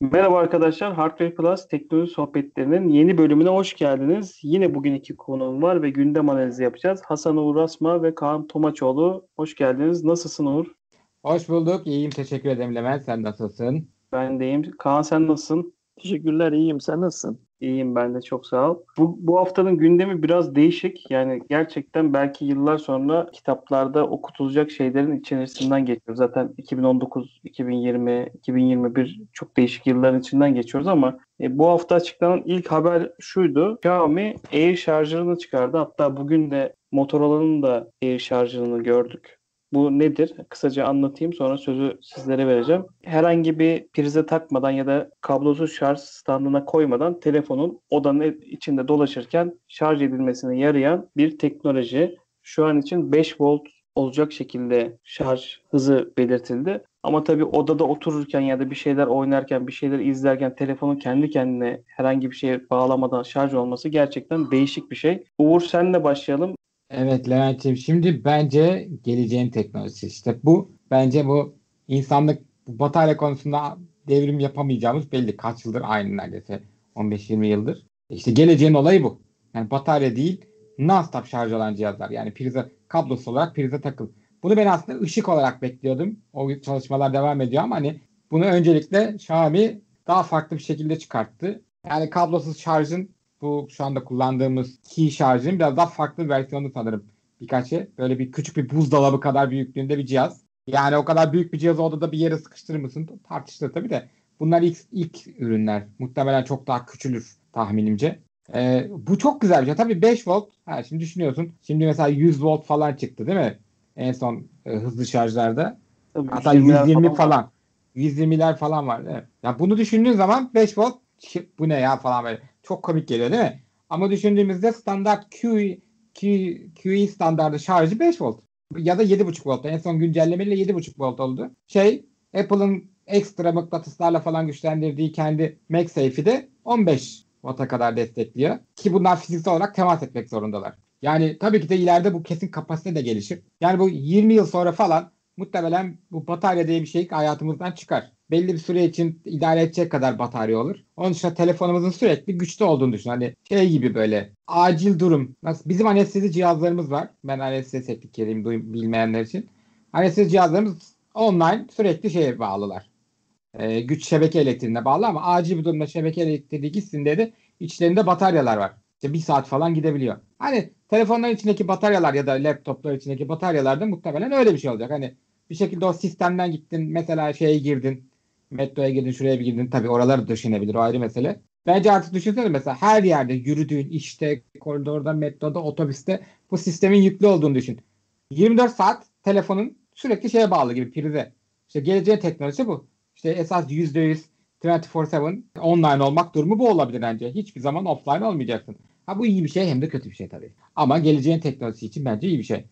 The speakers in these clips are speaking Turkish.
Merhaba arkadaşlar, Hardware Plus teknoloji sohbetlerinin yeni bölümüne hoş geldiniz. Yine bugün iki konuğum var ve gündem analizi yapacağız. Hasan Uğur Asma ve Kaan Tomaçoğlu. Hoş geldiniz. Nasılsın Uğur? Hoş bulduk. İyiyim. Teşekkür ederim Levent. Sen nasılsın? Ben de iyiyim. Kaan sen nasılsın? Teşekkürler, iyiyim. Sen nasılsın? İyiyim ben de çok sağ ol. Bu, bu haftanın gündemi biraz değişik. Yani gerçekten belki yıllar sonra kitaplarda okutulacak şeylerin içerisinden geçiyoruz. Zaten 2019, 2020, 2021 çok değişik yılların içinden geçiyoruz ama e, bu hafta açıklanan ilk haber şuydu. Xiaomi Air şarjörünü çıkardı. Hatta bugün de Motorola'nın da Air şarjörünü gördük. Bu nedir? Kısaca anlatayım sonra sözü sizlere vereceğim. Herhangi bir prize takmadan ya da kablosuz şarj standına koymadan telefonun odanın içinde dolaşırken şarj edilmesine yarayan bir teknoloji. Şu an için 5 volt olacak şekilde şarj hızı belirtildi. Ama tabii odada otururken ya da bir şeyler oynarken, bir şeyler izlerken telefonun kendi kendine herhangi bir şeye bağlamadan şarj olması gerçekten değişik bir şey. Uğur senle başlayalım. Evet Levent'ciğim şimdi bence geleceğin teknolojisi işte bu bence bu insanlık bu batarya konusunda devrim yapamayacağımız belli. Kaç yıldır aynı neredeyse 15-20 yıldır. İşte geleceğin olayı bu. Yani batarya değil non-stop şarj olan cihazlar. Yani prize kablosu olarak prize takıl. Bunu ben aslında ışık olarak bekliyordum. O çalışmalar devam ediyor ama hani bunu öncelikle Xiaomi daha farklı bir şekilde çıkarttı. Yani kablosuz şarjın bu şu anda kullandığımız key şarjın biraz daha farklı bir versiyonu sanırım. Birkaçı şey. böyle bir küçük bir buzdolabı kadar büyüklüğünde bir cihaz. Yani o kadar büyük bir cihaz odada bir yere sıkıştırır mısın? Tartışılır tabii de. Bunlar ilk, ilk ürünler. Muhtemelen çok daha küçülür tahminimce. Ee, bu çok güzel bir şey. Tabii 5 volt. Ha, şimdi düşünüyorsun. Şimdi mesela 100 volt falan çıktı değil mi? En son e, hızlı şarjlarda. Tabii Hatta 120 falan. falan. 120'ler falan var. Evet. Ya bunu düşündüğün zaman 5 volt bu ne ya falan böyle. Çok komik geliyor değil mi? Ama düşündüğümüzde standart QE, QE, QE standartı şarjı 5 volt. Ya da 7.5 volt. En son güncellemeyle 7.5 volt oldu. Şey Apple'ın ekstra mıknatıslarla falan güçlendirdiği kendi MagSafe'i de 15 Watt'a kadar destekliyor. Ki bunlar fiziksel olarak temas etmek zorundalar. Yani tabii ki de ileride bu kesin kapasite de gelişir. Yani bu 20 yıl sonra falan muhtemelen bu batarya diye bir şey hayatımızdan çıkar belli bir süre için idare edecek kadar batarya olur. Onun dışında telefonumuzun sürekli güçlü olduğunu düşün. Hani şey gibi böyle acil durum. Nasıl bizim anestezi cihazlarımız var. Ben anestezi teknikeriyim bilmeyenler için. Anestezi cihazlarımız online sürekli şeye bağlılar. Ee, güç şebeke elektriğine bağlı ama acil bir durumda şebeke elektriği gitsin de içlerinde bataryalar var. İşte bir saat falan gidebiliyor. Hani telefonların içindeki bataryalar ya da laptoplar içindeki bataryalarda muhtemelen öyle bir şey olacak. Hani bir şekilde o sistemden gittin mesela şeye girdin metroya girdin şuraya bir girdin. Tabii oraları düşünebilir o ayrı mesele. Bence artık düşünsene mesela her yerde yürüdüğün işte koridorda, metroda, otobüste bu sistemin yüklü olduğunu düşün. 24 saat telefonun sürekli şeye bağlı gibi prize. İşte geleceğin teknolojisi bu. İşte esas %100 24-7 online olmak durumu bu olabilir bence. Hiçbir zaman offline olmayacaksın. Ha bu iyi bir şey hem de kötü bir şey tabii. Ama geleceğin teknolojisi için bence iyi bir şey.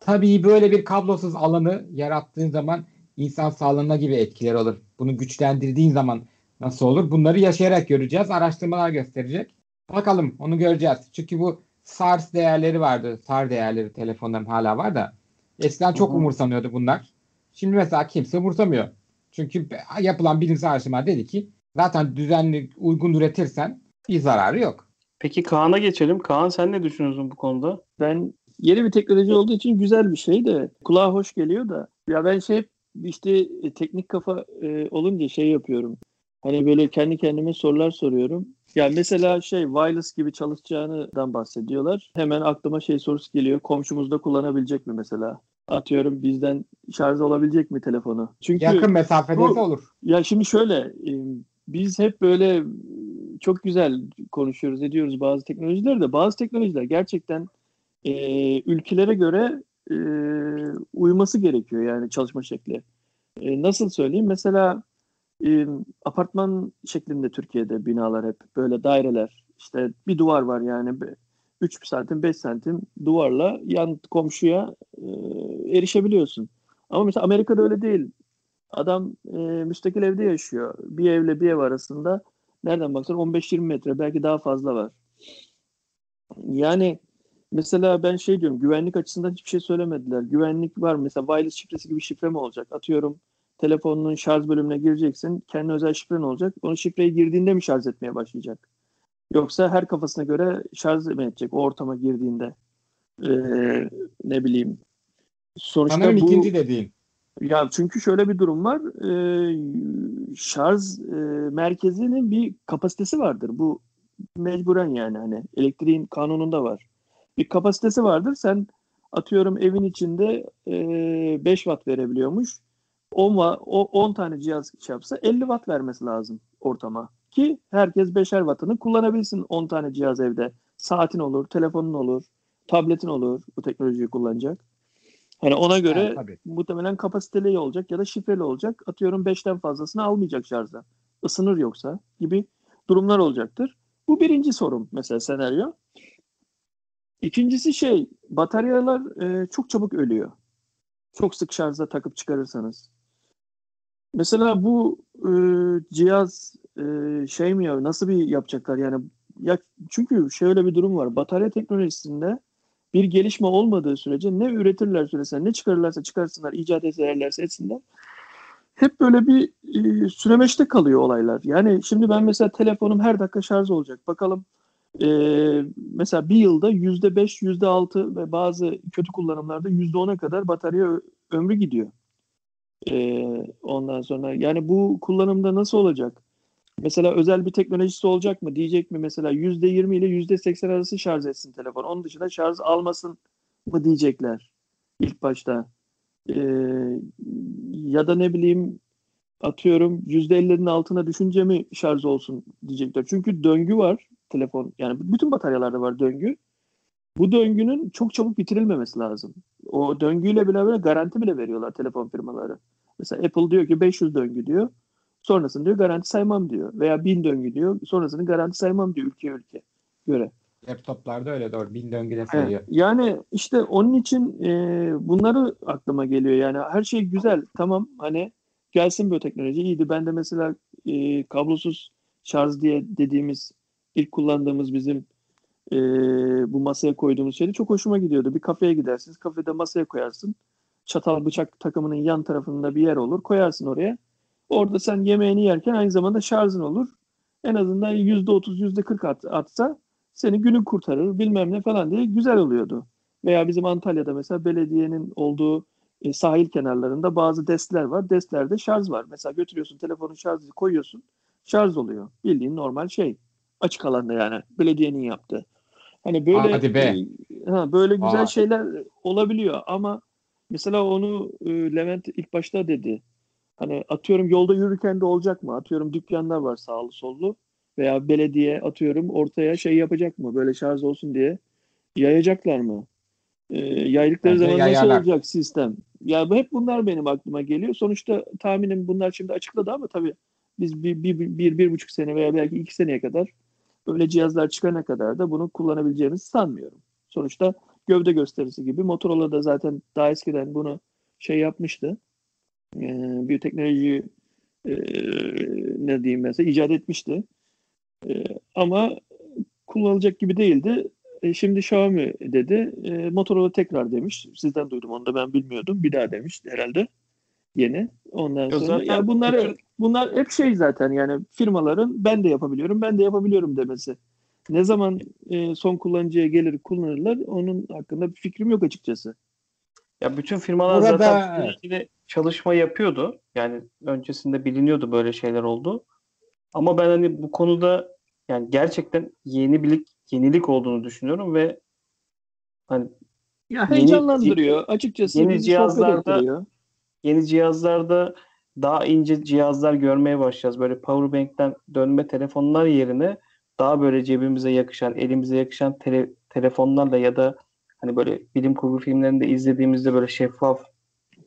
Tabii böyle bir kablosuz alanı yarattığın zaman insan sağlığına gibi etkiler olur. Bunu güçlendirdiğin zaman nasıl olur? Bunları yaşayarak göreceğiz. Araştırmalar gösterecek. Bakalım onu göreceğiz. Çünkü bu SARS değerleri vardı. SAR değerleri telefonlarım hala var da. Eskiden çok umursanıyordu bunlar. Şimdi mesela kimse umursamıyor. Çünkü yapılan bilimsel araştırma dedi ki zaten düzenli uygun üretirsen bir zararı yok. Peki Kaan'a geçelim. Kaan sen ne düşünüyorsun bu konuda? Ben yeni bir teknoloji olduğu için güzel bir şey de kulağa hoş geliyor da ya ben şey işte e, teknik kafa e, olunca şey yapıyorum. Hani böyle kendi kendime sorular soruyorum. Yani mesela şey wireless gibi çalışacağından bahsediyorlar. Hemen aklıma şey sorusu geliyor. Komşumuzda kullanabilecek mi mesela? Atıyorum bizden şarj olabilecek mi telefonu? Çünkü yakın mesafede olur. Ya şimdi şöyle e, biz hep böyle çok güzel konuşuyoruz, ediyoruz bazı teknolojiler de bazı teknolojiler gerçekten e, ülkelere göre e, uyması gerekiyor yani çalışma şekli. E, nasıl söyleyeyim? Mesela e, apartman şeklinde Türkiye'de binalar hep böyle daireler. İşte bir duvar var yani 3 santim 5 santim duvarla yan komşuya e, erişebiliyorsun. Ama mesela Amerika'da öyle değil. Adam e, müstakil evde yaşıyor. Bir evle bir ev arasında nereden baksan 15-20 metre belki daha fazla var. Yani Mesela ben şey diyorum güvenlik açısından hiçbir şey söylemediler. Güvenlik var mesela wireless şifresi gibi şifre mi olacak? Atıyorum telefonunun şarj bölümüne gireceksin. Kendi özel şifren olacak. Onu şifreyi girdiğinde mi şarj etmeye başlayacak? Yoksa her kafasına göre şarj mı edecek o ortama girdiğinde? Ee, ne bileyim. Sonuçta Sanırım bu ikinci dediğin. ya çünkü şöyle bir durum var. Ee, şarj e, merkezinin bir kapasitesi vardır. Bu mecburen yani hani elektriğin kanununda var. Bir kapasitesi vardır. Sen atıyorum evin içinde e, 5 watt verebiliyormuş. 10, wa- o 10 tane cihaz şey yapsa 50 watt vermesi lazım ortama. Ki herkes 5'er wattını kullanabilsin 10 tane cihaz evde. Saatin olur, telefonun olur, tabletin olur bu teknolojiyi kullanacak. Hani ona göre tabii. muhtemelen kapasiteli olacak ya da şifreli olacak. Atıyorum 5'ten fazlasını almayacak şarjda. Isınır yoksa gibi durumlar olacaktır. Bu birinci sorum mesela senaryo. İkincisi şey bataryalar e, çok çabuk ölüyor. Çok sık şarja takıp çıkarırsanız. Mesela bu e, cihaz e, şey mi ya nasıl bir yapacaklar yani ya çünkü şöyle bir durum var. Batarya teknolojisinde bir gelişme olmadığı sürece ne üretirler süresine ne çıkarırlarsa çıkarsınlar, icat ederlerse etsinler. Hep böyle bir e, süremeçte kalıyor olaylar. Yani şimdi ben mesela telefonum her dakika şarj olacak. Bakalım e, mesela bir yılda yüzde beş, yüzde altı ve bazı kötü kullanımlarda yüzde ona kadar batarya ömrü gidiyor. E, ondan sonra yani bu kullanımda nasıl olacak? Mesela özel bir teknolojisi olacak mı? Diyecek mi mesela yüzde yirmi ile yüzde seksen arası şarj etsin telefon. Onun dışında şarj almasın mı diyecekler ilk başta. Ee, ya da ne bileyim atıyorum yüzde ellilerin altına düşünce mi şarj olsun diyecekler. Çünkü döngü var telefon. Yani bütün bataryalarda var döngü. Bu döngünün çok çabuk bitirilmemesi lazım. O döngüyle bile garanti bile veriyorlar telefon firmaları. Mesela Apple diyor ki 500 döngü diyor. Sonrasını diyor garanti saymam diyor. Veya 1000 döngü diyor. Sonrasını garanti saymam diyor ülke ülke göre. Laptoplarda öyle doğru. Bin döngüde Evet. sayıyor. Yani işte onun için e, bunları aklıma geliyor. Yani her şey güzel. Tamam hani gelsin bu teknoloji iyiydi. Ben de mesela e, kablosuz şarj diye dediğimiz ilk kullandığımız bizim e, bu masaya koyduğumuz şeydi çok hoşuma gidiyordu. Bir kafeye gidersiniz. Kafede masaya koyarsın. Çatal bıçak takımının yan tarafında bir yer olur. Koyarsın oraya. Orada sen yemeğini yerken aynı zamanda şarjın olur. En azından %30, %40 at, atsa seni günü kurtarır bilmem ne falan diye güzel oluyordu. Veya bizim Antalya'da mesela belediyenin olduğu e, sahil kenarlarında bazı destler var. Destlerde şarj var. Mesela götürüyorsun telefonun şarjı koyuyorsun. Şarj oluyor. Bildiğin normal şey. Açık alanda yani. Belediyenin yaptığı. Hani böyle Hadi be. e, ha, böyle güzel Vay. şeyler olabiliyor ama mesela onu e, Levent ilk başta dedi. Hani atıyorum yolda yürürken de olacak mı? Atıyorum dükkanlar var sağlı sollu veya belediye atıyorum ortaya şey yapacak mı? Böyle şarj olsun diye yayacaklar mı? Ee, yaydıkları Bence zaman nasıl olacak sistem? Ya hep bunlar benim aklıma geliyor. Sonuçta tahminim bunlar şimdi açıkladı ama tabii biz bir, bir, bir, bir, bir buçuk sene veya belki iki seneye kadar öyle cihazlar çıkana kadar da bunu kullanabileceğimizi sanmıyorum. Sonuçta gövde gösterisi gibi Motorola da zaten daha eskiden bunu şey yapmıştı. Ee, bir teknoloji e, ne diyeyim mesela icat etmişti. E, ama kullanılacak gibi değildi. E, şimdi Xiaomi dedi. E, Motorola tekrar demiş. Sizden duydum onu da ben bilmiyordum. Bir daha demiş herhalde. Yeni. Ondan Ya sonra zaten ya bunlar bütün- bunlar hep şey zaten yani firmaların ben de yapabiliyorum, ben de yapabiliyorum demesi. Ne zaman e, son kullanıcıya gelir kullanırlar onun hakkında bir fikrim yok açıkçası. Ya bütün firmalar Burada- zaten ilgili çalışma yapıyordu. Yani öncesinde biliniyordu böyle şeyler oldu. Ama ben hani bu konuda yani gerçekten yenilik yenilik olduğunu düşünüyorum ve hani Ya Yeni- heyecanlandırıyor. Açıkçası yeni bizi sohbet cihazlarda-. Yeni cihazlarda daha ince cihazlar görmeye başlayacağız. Böyle powerbank'ten dönme telefonlar yerine daha böyle cebimize yakışan, elimize yakışan tele- telefonlarla ya da hani böyle bilim kurgu filmlerinde izlediğimizde böyle şeffaf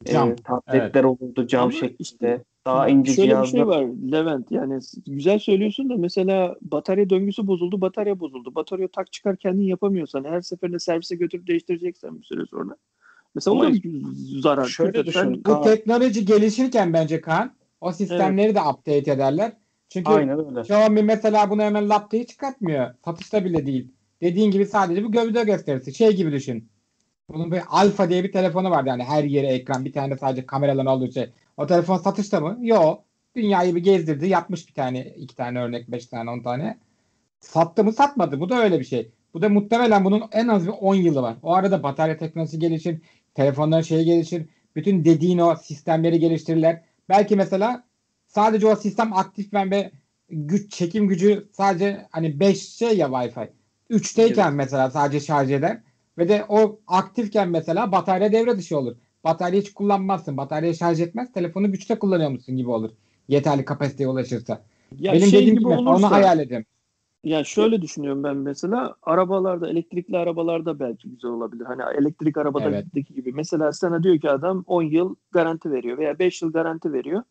Cam, e, tabletler olurdu cam Ama şeklinde. işte daha ince Şöyle cihazlar. bir şey var Levent yani güzel söylüyorsun da mesela batarya döngüsü bozuldu batarya bozuldu. Batarya tak çıkar kendin yapamıyorsan her seferinde servise götürüp değiştireceksen bir süre sonra. Mesela o Ama da zarar. şöyle düşün. Bu Aa. teknoloji gelişirken bence Kaan o sistemleri de update ederler. Çünkü Aynen öyle. Xiaomi mesela bunu hemen lap diye çıkartmıyor. Satışta bile değil. Dediğin gibi sadece bir gövde gösterisi. Şey gibi düşün. Bunun bir Alfa diye bir telefonu vardı yani her yere ekran bir tane de sadece kameraların olduğu şey. O telefon satışta mı? Yok. Dünyayı bir gezdirdi. Yapmış bir tane, iki tane örnek, beş tane, on tane. Sattı mı satmadı. Bu da öyle bir şey. Bu da muhtemelen bunun en az bir 10 yılı var. O arada batarya teknolojisi gelişir. Telefonların şeyi gelişir. Bütün dediğin o sistemleri geliştirirler. Belki mesela sadece o sistem aktif ve güç çekim gücü sadece hani 5 şey ya Wi-Fi. 3'teyken Evet. mesela sadece şarj eder ve de o aktifken mesela batarya devre dışı olur. Batarya hiç kullanmazsın. Batarya şarj etmez. Telefonu güçte kullanıyormuşsun gibi olur. Yeterli kapasiteye ulaşırsa. Ya Benim şey dediğim gibi gibi olursa, onu hayal edin. Ya şöyle düşünüyorum ben mesela arabalarda elektrikli arabalarda belki güzel olabilir. Hani elektrik arabadaki Evet. gibi. Mesela sana diyor ki adam 10 yıl garanti veriyor veya 5 yıl garanti veriyor.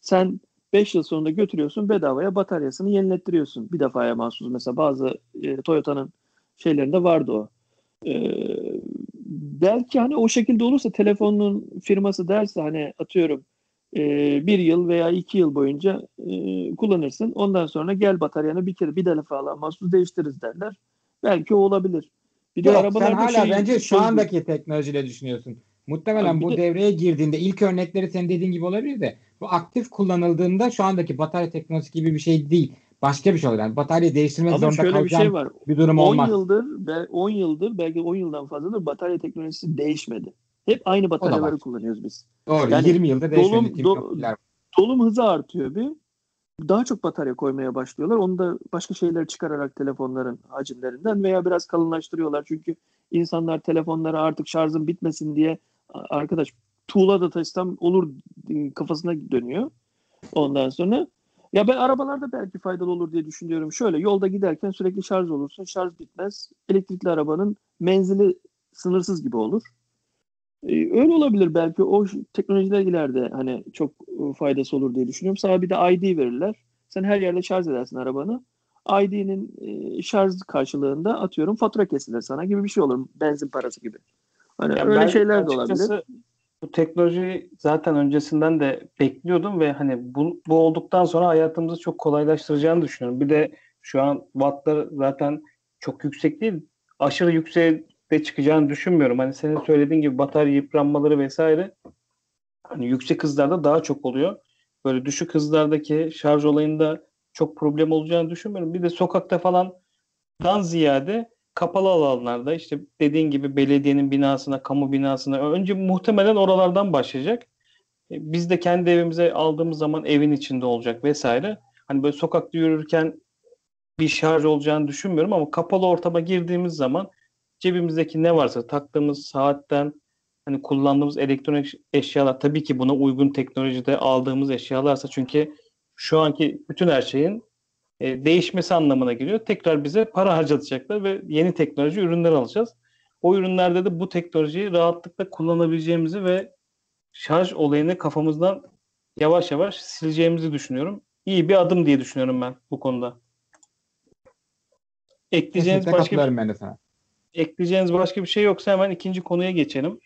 Sen 5 yıl sonunda götürüyorsun bedavaya bataryasını yenilettiriyorsun. Bir defaya mahsus mesela bazı e, Toyota'nın şeylerinde vardı o. E, belki hani o şekilde olursa telefonun firması derse hani atıyorum e, bir yıl veya iki yıl boyunca e, kullanırsın. Ondan sonra gel bataryanı bir kere bir defa mahsus değiştiririz derler. Belki o olabilir. Bir de Yok, sen hala şey, bence şu andaki teknolojiyle düşünüyorsun. Muhtemelen Abi bu de- devreye girdiğinde ilk örnekleri senin dediğin gibi olabilir de bu aktif kullanıldığında şu andaki batarya teknolojisi gibi bir şey değil. Başka bir şey olur. Yani batarya değiştirmek ama zorunda şöyle bir şey var. bir durum 10 olmaz. yıldır ve 10 yıldır belki 10 yıldan fazladır batarya teknolojisi değişmedi. Hep aynı bataryaları kullanıyoruz biz. Doğru. Yani 20 yılda dolum- do-. Dolum hızı artıyor bir. Daha çok batarya koymaya başlıyorlar. Onu da başka şeyler çıkararak telefonların hacimlerinden veya biraz kalınlaştırıyorlar. Çünkü insanlar telefonları artık şarjın bitmesin diye "A- arkadaş tuğla da taşısam olur kafasına dönüyor. Ondan sonra ya ben arabalarda belki faydalı olur diye düşünüyorum. Şöyle yolda giderken sürekli şarj olursun. Şarj bitmez. Elektrikli arabanın menzili sınırsız gibi olur. Ee, öyle olabilir belki o teknolojiler ileride hani çok e, faydası olur diye düşünüyorum. Sana bir de ID verirler. Sen her yerde şarj edersin arabanı. ID'nin şarj karşılığında atıyorum fatura kesilir sana gibi bir şey olur. Benzin parası gibi. Hani Ya öyle şeyler de olabilir. Bu teknolojiyi zaten öncesinden de bekliyordum ve hani bu, bu olduktan sonra hayatımızı çok kolaylaştıracağını düşünüyorum. Bir de şu an wattlar zaten çok yüksek değil. Aşırı yükseğe de çıkacağını düşünmüyorum. Hani senin söylediğin gibi batarya yıpranmaları vesaire hani yüksek hızlarda daha çok oluyor. Böyle düşük hızlardaki şarj olayında çok problem olacağını düşünmüyorum. Bir de sokakta falan dan ziyade kapalı alanlarda işte dediğin gibi belediyenin binasına, kamu binasına önce muhtemelen oralardan başlayacak. E, Biz de kendi evimize aldığımız zaman evin içinde olacak vesaire. Hani böyle sokakta yürürken bir şarj olacağını düşünmüyorum ama kapalı ortama girdiğimiz zaman cebimizdeki ne varsa taktığımız saatten hani kullandığımız elektronik eşyalar tabii ki buna uygun teknolojide aldığımız eşyalarsa çünkü şu anki bütün her şeyin e, değişmesi anlamına geliyor. Tekrar bize para harcatacaklar ve yeni teknoloji ürünler alacağız. O ürünlerde de bu teknolojiyi rahatlıkla kullanabileceğimizi ve şarj olayını kafamızdan yavaş yavaş sileceğimizi düşünüyorum. İyi bir adım diye düşünüyorum ben bu konuda. Ekleyeceğiniz Kesinlikle başka bir, sana. Ekleyeceğiniz başka bir şey yoksa hemen ikinci konuya geçelim.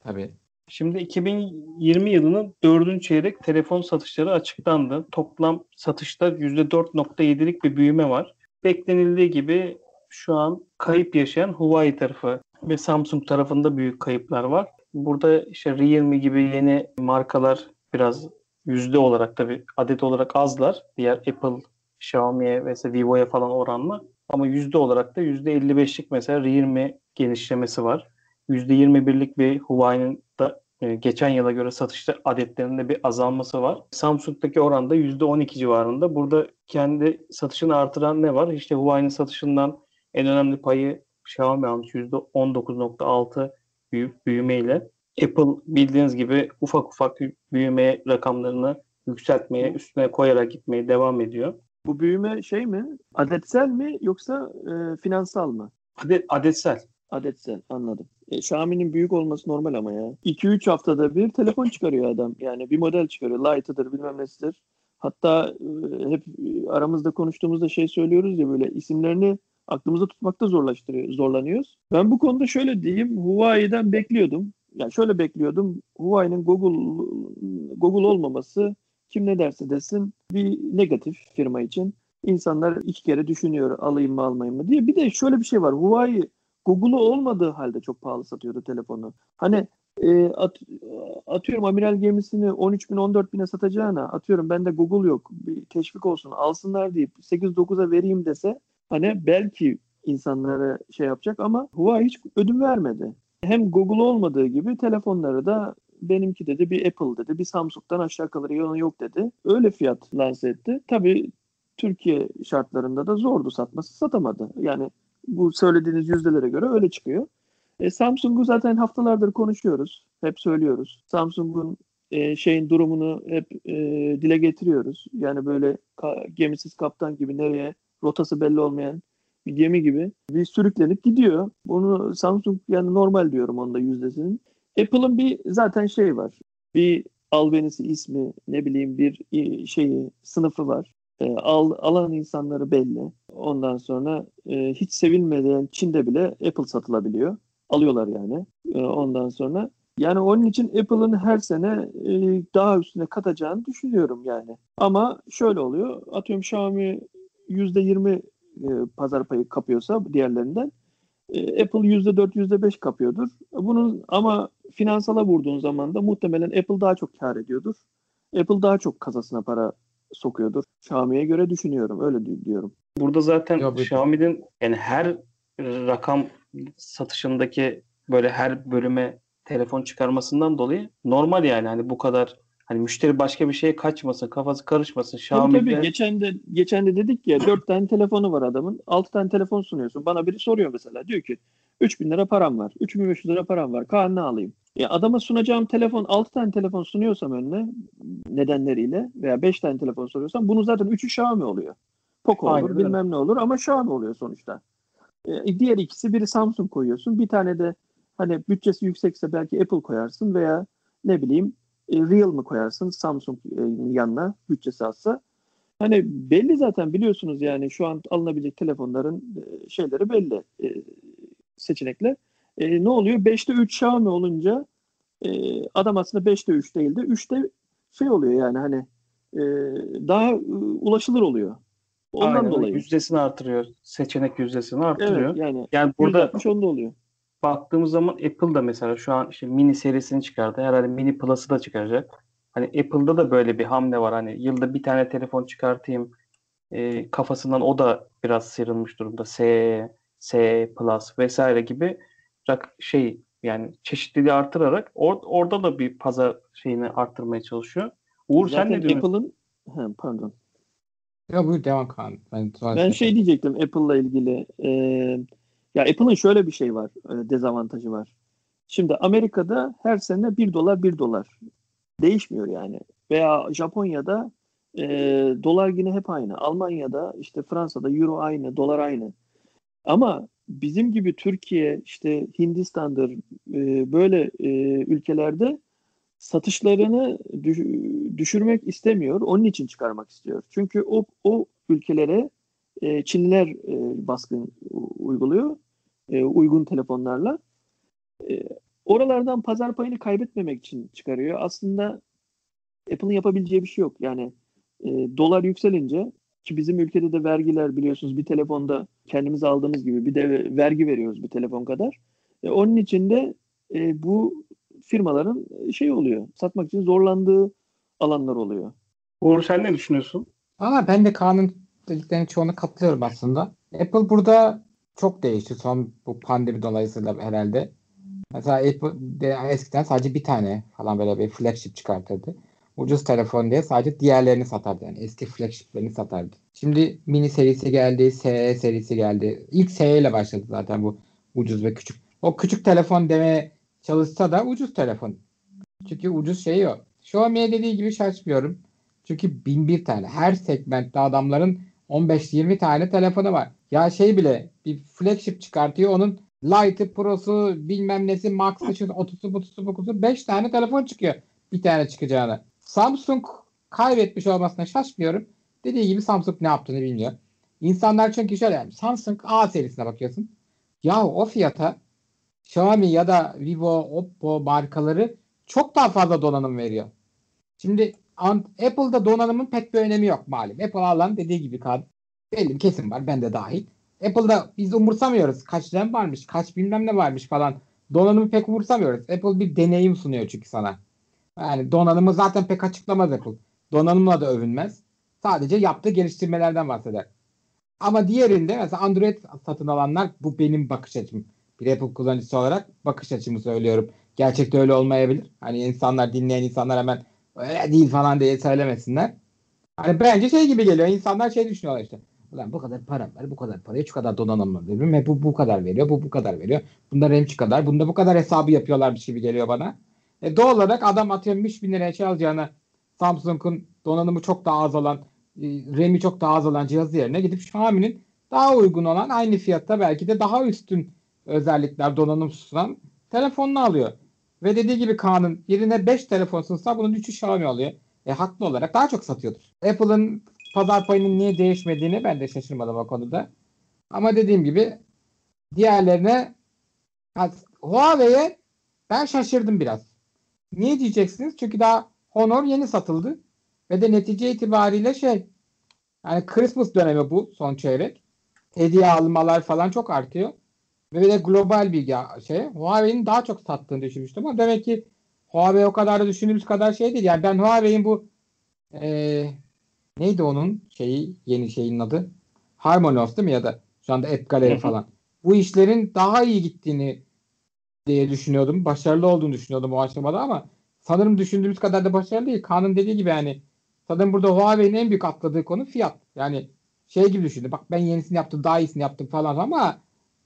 Tabii. Şimdi 2020 yılının dördüncü çeyrek telefon satışları açıklandı. Toplam satışta %4.7'lik bir büyüme var. Beklenildiği gibi şu an kayıp yaşayan Huawei tarafı ve Samsung tarafında büyük kayıplar var. Burada işte Realme gibi yeni markalar biraz yüzde olarak tabii adet olarak azlar. Diğer Apple, Xiaomi'ye ve Vivo'ya falan oranla. Ama yüzde olarak da yüzde 55'lik mesela Realme genişlemesi var. %21'lik bir Huawei'nin da e, geçen yıla göre satışta adetlerinde bir azalması var. Samsung'daki oranda %12 civarında. Burada kendi satışını artıran ne var? İşte Huawei'nin satışından en önemli payı Xiaomi almış %19.6 büyü- büyümeyle. Apple bildiğiniz gibi ufak ufak büyüme rakamlarını yükseltmeye, üstüne koyarak gitmeye devam ediyor. Bu büyüme şey mi? Adetsel mi yoksa e, finansal mı? Adet, adetsel. Adetsel anladım. E, Xiaomi'nin büyük olması normal ama ya. 2-3 haftada bir telefon çıkarıyor adam. Yani bir model çıkarıyor. Lite'ıdır bilmem nesidir. Hatta e, hep aramızda konuştuğumuzda şey söylüyoruz ya böyle isimlerini aklımızda tutmakta zorlaştırıyor, zorlanıyoruz. Ben bu konuda şöyle diyeyim. Huawei'den bekliyordum. Yani şöyle bekliyordum. Huawei'nin Google Google olmaması kim ne derse desin bir negatif firma için. İnsanlar iki kere düşünüyor alayım mı almayayım mı diye. Bir de şöyle bir şey var. Huawei Google'u olmadığı halde çok pahalı satıyordu telefonu. Hani e, at, atıyorum amiral gemisini 13 bin 14 bine satacağına atıyorum bende Google yok bir teşvik olsun alsınlar deyip 8-9'a vereyim dese hani belki insanlara şey yapacak ama Huawei hiç ödün vermedi. Hem Google olmadığı gibi telefonları da benimki dedi bir Apple dedi bir Samsung'dan aşağı kalır yanı yok dedi. Öyle fiyat lanse etti. Tabii Türkiye şartlarında da zordu satması satamadı. Yani bu söylediğiniz yüzdelere göre öyle çıkıyor. E, Samsung'u zaten haftalardır konuşuyoruz. Hep söylüyoruz. Samsung'un e, şeyin durumunu hep e, dile getiriyoruz. Yani böyle ka- gemisiz kaptan gibi nereye rotası belli olmayan bir gemi gibi bir sürüklenip gidiyor. Bunu Samsung yani normal diyorum onda yüzdesinin. Apple'ın bir zaten şey var. Bir albenisi ismi ne bileyim bir e, şeyi sınıfı var. E, al, alan insanları belli. Ondan sonra e, hiç sevilmeden Çin'de bile Apple satılabiliyor. Alıyorlar yani. E, ondan sonra yani onun için Apple'ın her sene e, daha üstüne katacağını düşünüyorum yani. Ama şöyle oluyor. Atıyorum Xiaomi %20 e, pazar payı kapıyorsa diğerlerinden e, Apple %4, %5 kapıyordur. Bunun ama finansala vurduğun zaman da muhtemelen Apple daha çok kar ediyordur. Apple daha çok kasasına para sokuyordur. Xiaomi'ye göre düşünüyorum. Öyle di- diyorum. Burada zaten Ya Xiaomi'nin yani her rakam satışındaki böyle her bölüme telefon çıkarmasından dolayı normal yani hani bu kadar hani müşteri başka bir şeye kaçmasın, kafası karışmasın. Tabii Xiaomi'de tabii geçen de geçen de dedik ya dört tane telefonu var adamın. Altı tane telefon sunuyorsun. Bana biri soruyor mesela. Diyor ki 3000 lira param var. 3500 lira param var. Kaan ne alayım? Ya adama sunacağım telefon 6 tane telefon sunuyorsam önüne nedenleriyle veya 5 tane telefon soruyorsam bunu zaten 3'ü Xiaomi oluyor. Poco Aynen olur öyle. bilmem ne olur ama Xiaomi oluyor sonuçta. E, diğer ikisi biri Samsung koyuyorsun. Bir tane de hani bütçesi yüksekse belki Apple koyarsın veya ne bileyim e, Real mı koyarsın Samsung e, yanına bütçesi azsa. Hani belli zaten biliyorsunuz yani şu an alınabilecek telefonların e, şeyleri belli e, seçenekler. E, ne oluyor? 5'te 3 Xiaomi olunca e, adam aslında 5'te 3 değil de 3'te şey oluyor yani hani e, daha e, ulaşılır oluyor. Ondan Aynen dolayı. yüzdesini artırıyor. Seçenek yüzdesini artırıyor. Evet yani Yani burada 160 onda oluyor. baktığımız zaman Apple da mesela şu an işte mini serisini çıkardı. Herhalde mini Plus'ı da çıkaracak. Hani Apple'da da böyle bir hamle var. Hani yılda bir tane telefon çıkartayım e, kafasından o da biraz sıyrılmış durumda. S, S Plus vesaire gibi rak- şey yani çeşitliliği artırarak or- orada da bir pazar şeyini arttırmaya çalışıyor. Uğur sen Zaten ne diyorsun? Apple'ın He, pardon. Ya buyur devam Kaan. Ben, Ben şey diyecektim Apple'la ilgili. Ee, ya Apple'ın şöyle bir şey var, e, dezavantajı var. Şimdi Amerika'da her sene 1 dolar 1 dolar. Değişmiyor yani. Veya Japonya'da e, dolar yine hep aynı. Almanya'da işte Fransa'da euro aynı, dolar aynı. Ama bizim gibi Türkiye, işte Hindistan'dır e, böyle e, ülkelerde satışlarını düş- düşürmek istemiyor. Onun için çıkarmak istiyor. Çünkü o o ülkelere e, Çinliler e, baskın uyguluyor. e, uygun telefonlarla. E, oralardan pazar payını kaybetmemek için çıkarıyor. Aslında Apple'ın yapabileceği bir şey yok. Yani e, dolar yükselince ki bizim ülkede de vergiler biliyorsunuz bir telefonda kendimiz aldığımız gibi bir de vergi veriyoruz bir telefon kadar. E, onun için de e, bu firmaların şey oluyor. Satmak için zorlandığı alanlar oluyor. Uğur sen ne düşünüyorsun? Valla ben de Kaan'ın dediklerinin çoğuna katılıyorum aslında. Apple burada çok değişti son bu pandemi dolayısıyla herhalde. Mesela Apple de eskiden sadece bir tane falan böyle bir flagship çıkartırdı. Ucuz telefon diye sadece diğerlerini satardı. Yani eski flagshiplerini satardı. Şimdi mini serisi geldi, SE serisi geldi. İlk SE ile başladı zaten bu ucuz ve küçük. O küçük telefon demeye çalışsa da ucuz telefon. Çünkü ucuz şey yok. Xiaomi'ye dediği gibi şaşmıyorum. Çünkü bin bir tane. Her segmentte adamların 15-20 tane telefonu var. Ya şey bile bir flagship çıkartıyor. Onun Lite'ı, Pro'su, bilmem nesi, Max'ı, şu 30'u, 30'u, 30'u 5 tane telefon çıkıyor. Bir tane çıkacağına. Samsung kaybetmiş olmasına şaşmıyorum. Dediği gibi Samsung ne yaptığını bilmiyor. İnsanlar çünkü şöyle yani Samsung A serisine bakıyorsun. Ya o fiyata Xiaomi ya da Vivo, Oppo markaları çok daha fazla donanım veriyor. Şimdi Apple'da donanımın pek bir önemi yok malum. Apple alan dediği gibi kaldı. Belli bir kesim var. Ben de dahil. Apple'da biz umursamıyoruz. Kaç RAM varmış, kaç bilmem ne varmış falan donanımı pek umursamıyoruz. Apple bir deneyim sunuyor çünkü sana. Yani donanımı zaten pek açıklamaz Apple. Donanımla da övünmez. Sadece yaptığı geliştirmelerden bahseder. Ama diğerinde mesela Android satın alanlar bu benim bakış açım. Bir Apple kullanıcısı olarak bakış açımı söylüyorum. Gerçekte öyle olmayabilir. Hani insanlar dinleyen insanlar hemen öyle değil falan diye söylemesinler. Hani bence şey gibi geliyor. İnsanlar şey düşünüyorlar işte. Ulan bu kadar para var, bu kadar paraya şu kadar donanım veriyorum ve bu bu kadar veriyor, bu bu kadar veriyor. Bunda RAM şu kadar, bunda bu kadar hesabı yapıyorlarmış gibi geliyor bana. E doğal olarak adam atıyorum 3000 liraya şey alacağına Samsung'un donanımı çok daha az olan, e, RAM'i çok daha az olan cihazı yerine gidip Xiaomi'nin daha uygun olan aynı fiyatta belki de daha üstün özellikler donanım sunan telefonunu alıyor. Ve dediği gibi Kaan'ın yerine 5 telefon sunsa bunun 3'ü Xiaomi alıyor. E haklı olarak daha çok satıyordur. Apple'ın pazar payının niye değişmediğini ben de şaşırmadım o konuda. Ama dediğim gibi diğerlerine Huawei'ye ben şaşırdım biraz. Niye diyeceksiniz? Çünkü daha Honor yeni satıldı. Ve de netice itibariyle şey yani Christmas dönemi bu son çeyrek. Hediye almalar falan çok artıyor. Ve de global bir şey. Huawei'nin daha çok sattığını düşünmüştüm ama demek ki Huawei o kadar da düşündüğümüz kadar şey değil. Yani ben Huawei'in bu e, neydi onun şeyi yeni şeyin adı? Harmonios değil mi ya da şu anda App Gallery falan. Bu işlerin daha iyi gittiğini diye düşünüyordum. Başarılı olduğunu düşünüyordum o aşamada ama sanırım düşündüğümüz kadar da başarılı değil. Kaan'ın dediği gibi yani sanırım burada Huawei'nin en büyük atladığı konu fiyat. Yani şey gibi düşündü. Bak ben yenisini yaptım, daha iyisini yaptım falan ama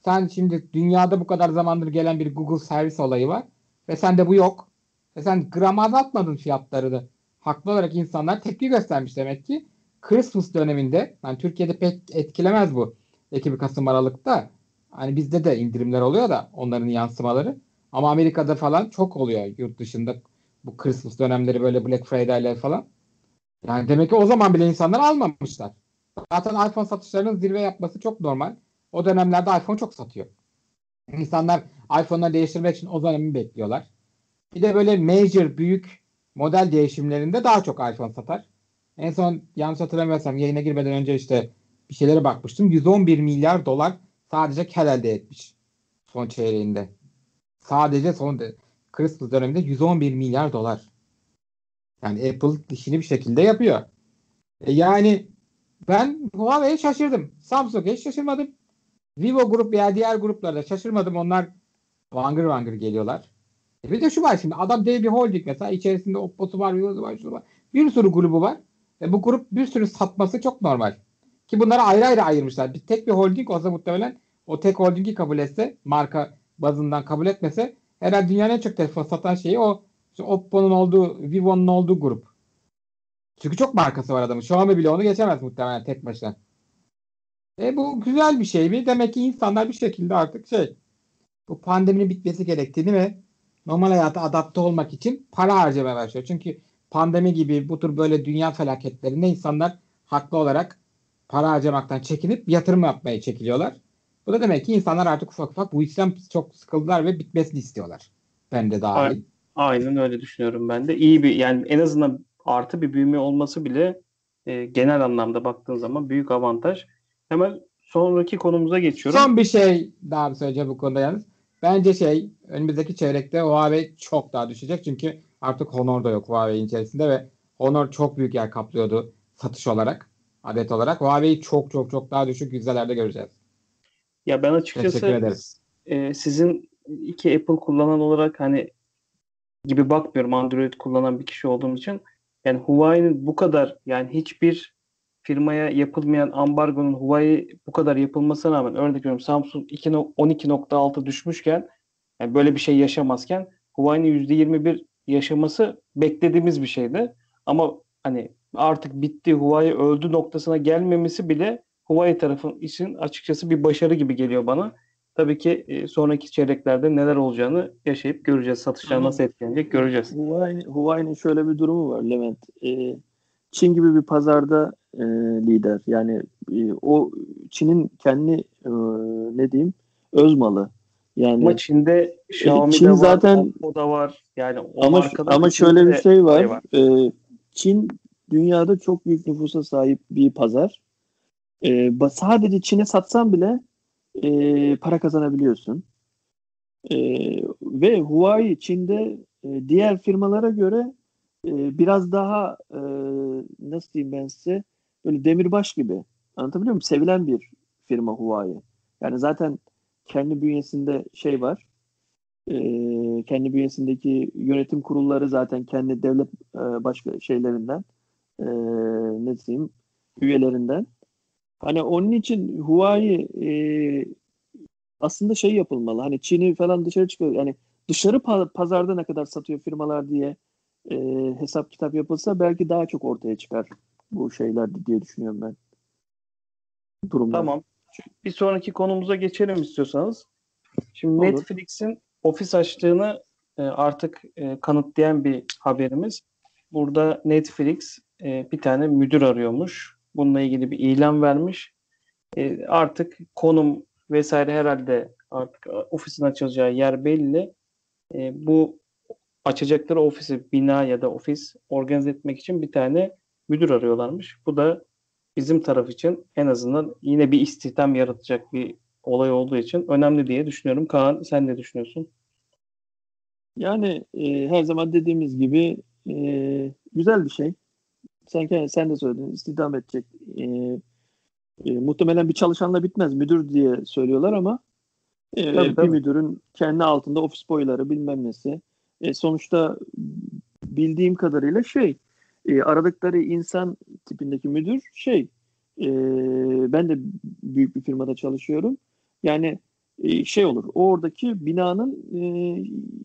sen şimdi dünyada bu kadar zamandır gelen bir Google servis olayı var ve sende bu yok. Ve sen gram azaltmadın fiyatlarını. Haklı olarak insanlar tepki göstermiş demek ki. Christmas döneminde yani Türkiye'de pek etkilemez bu. Ekim Kasım Aralık'ta. Hani bizde de indirimler oluyor da onların yansımaları. Ama Amerika'da falan çok oluyor yurt dışında bu Christmas dönemleri böyle Black Friday'ler falan. Yani demek ki o zaman bile insanlar almamışlar. Zaten iPhone satışlarının zirve yapması çok normal. O dönemlerde iPhone çok satıyor. İnsanlar iPhone'ları değiştirmek için o dönemi bekliyorlar. Bir de böyle major büyük model değişimlerinde daha çok iPhone satar. En son yanlış hatırlamıyorsam yayına girmeden önce işte bir şeylere bakmıştım. 111 milyar dolar sadece kar elde etmiş son çeyreğinde. Sadece son de, Christmas döneminde 111 milyar dolar. Yani Apple işini bir şekilde yapıyor. E yani ben Huawei'ye şaşırdım. Samsung'a hiç şaşırmadım. Vivo grup veya diğer gruplarda şaşırmadım. Onlar vangır vangır geliyorlar. E bir de şu var şimdi adam dev bir holding mesela içerisinde Oppo'su var, Vivo'su var, şu var. Bir sürü grubu var. E bu grup bir sürü satması çok normal. Ki bunları ayrı ayrı ayırmışlar. Bir tek bir holding olsa muhtemelen o tek holdingi kabul etse marka bazından kabul etmese herhalde dünyanın en çok telefon satan şeyi o işte Oppo'nun olduğu, Vivo'nun olduğu grup. Çünkü çok markası var adamın. Xiaomi bile onu geçemez muhtemelen tek başına. E bu güzel bir şey mi? Demek ki insanlar bir şekilde artık şey bu pandeminin bitmesi gerektiğini ve normal hayata adapte olmak için para harcamaya başlıyor. Çünkü pandemi gibi bu tür böyle dünya felaketlerinde insanlar haklı olarak para harcamaktan çekinip yatırım yapmaya çekiliyorlar. Bu da demek ki insanlar artık ufak ufak bu işten çok sıkıldılar ve bitmesini istiyorlar. Ben de dahil. Aynen öyle düşünüyorum ben de. İyi bir yani en azından artı bir büyüme olması bile e, genel anlamda baktığın zaman büyük avantaj. Hemen sonraki konumuza geçiyorum. Son bir şey daha söyleyeceğim bu konuda yalnız. Bence şey önümüzdeki çeyrekte Huawei çok daha düşecek. Çünkü artık Honor da yok Huawei'nin içerisinde ve Honor çok büyük yer kaplıyordu satış olarak, adet olarak. Huawei'yi çok çok çok daha düşük yüzdelerde göreceğiz. Ya ben açıkçası e, sizin iki Apple kullanan olarak hani gibi bakmıyorum Android kullanan bir kişi olduğum için. Yani Huawei'nin bu kadar yani hiçbir firmaya yapılmayan ambargonun Huawei bu kadar yapılmasına rağmen örnek veriyorum Samsung 12.6 düşmüşken yani böyle bir şey yaşamazken Huawei'nin %21 yaşaması beklediğimiz bir şeydi. Ama hani artık bitti Huawei öldü noktasına gelmemesi bile Huawei tarafın için açıkçası bir başarı gibi geliyor bana. Tabii ki e, sonraki çeyreklerde neler olacağını yaşayıp göreceğiz. Satışlar nasıl etkilenecek göreceğiz. Huawei, Huawei'nin şöyle bir durumu var Levent. E, Çin gibi bir pazarda e, lider. Yani e, o Çin'in kendi e, ne diyeyim öz malı. Yani ama Çin'de Xiaomi Çin var, zaten o da var. Yani o ama ama şöyle bir şey var. Şey var. E, Çin dünyada çok büyük nüfusa sahip bir pazar. E, sadece Çin'e satsan bile e, para kazanabiliyorsun. E, ve Huawei Çin'de e, diğer firmalara göre e, biraz daha e, nasıl diyeyim ben size böyle demirbaş gibi anlatabiliyor muyum? Sevilen bir firma Huawei. Yani zaten kendi bünyesinde şey var. E, kendi bünyesindeki yönetim kurulları zaten kendi devlet e, başka şeylerinden e, ne diyeyim üyelerinden. Hani onun için Huawei e, aslında şey yapılmalı. Hani Çin'i falan dışarı çıkıyor. Yani dışarı pa- pazarda ne kadar satıyor firmalar diye e, hesap kitap yapılsa belki daha çok ortaya çıkar bu şeyler diye düşünüyorum ben. Durumlar. Tamam. Bir sonraki konumuza geçelim istiyorsanız. Şimdi. Netflix'in ofis açtığını e, artık e, kanıtlayan bir haberimiz. Burada Netflix e, bir tane müdür arıyormuş. Bununla ilgili bir ilan vermiş. E, artık konum vesaire herhalde artık ofisin açılacağı yer belli. E, bu açacakları ofisi, bina ya da ofis organize etmek için bir tane müdür arıyorlarmış. Bu da bizim taraf için en azından yine bir istihdam yaratacak bir olay olduğu için önemli diye düşünüyorum. Kaan sen ne düşünüyorsun? Yani e, her zaman dediğimiz gibi e, güzel bir şey. Sen sen de söyledin istihdam edecek. E, e, muhtemelen bir çalışanla bitmez müdür diye söylüyorlar ama e, Tabii, bir tabii. müdürün kendi altında ofis boyları bilmem nesi. E, sonuçta bildiğim kadarıyla şey e, aradıkları insan tipindeki müdür şey e, ben de büyük bir firmada çalışıyorum. Yani e, şey olur oradaki binanın e,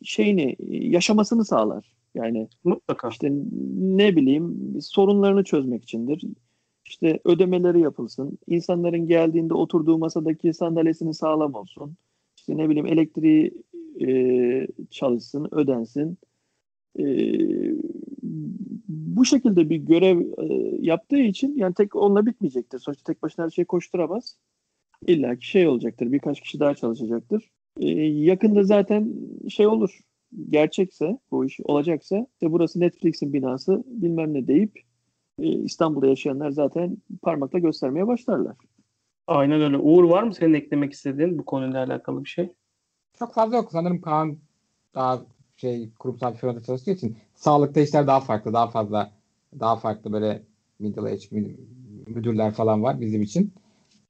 şeyini e, yaşamasını sağlar. Yani Mutlaka. işte ne bileyim sorunlarını çözmek içindir. İşte ödemeleri yapılsın. İnsanların geldiğinde oturduğu masadaki sandalyesini sağlam olsun. İşte ne bileyim elektriği e, çalışsın, ödensin. E, bu şekilde bir görev e, yaptığı için yani tek onunla bitmeyecektir. Sonuçta tek başına her şeyi koşturamaz. İlla ki şey olacaktır. Birkaç kişi daha çalışacaktır. E, yakında zaten şey olur. Gerçekse bu iş olacaksa işte burası Netflix'in binası bilmem ne deyip e, İstanbul'da yaşayanlar zaten parmakla göstermeye başlarlar. Aynen öyle. Uğur var mı senin eklemek istediğin bu konuyla alakalı bir şey? Çok fazla yok. Sanırım Kaan daha şey kurumsal bir firmada çalıştığı için sağlıkta işler daha farklı. Daha fazla daha farklı böyle middle age mü- müdürler falan var bizim için.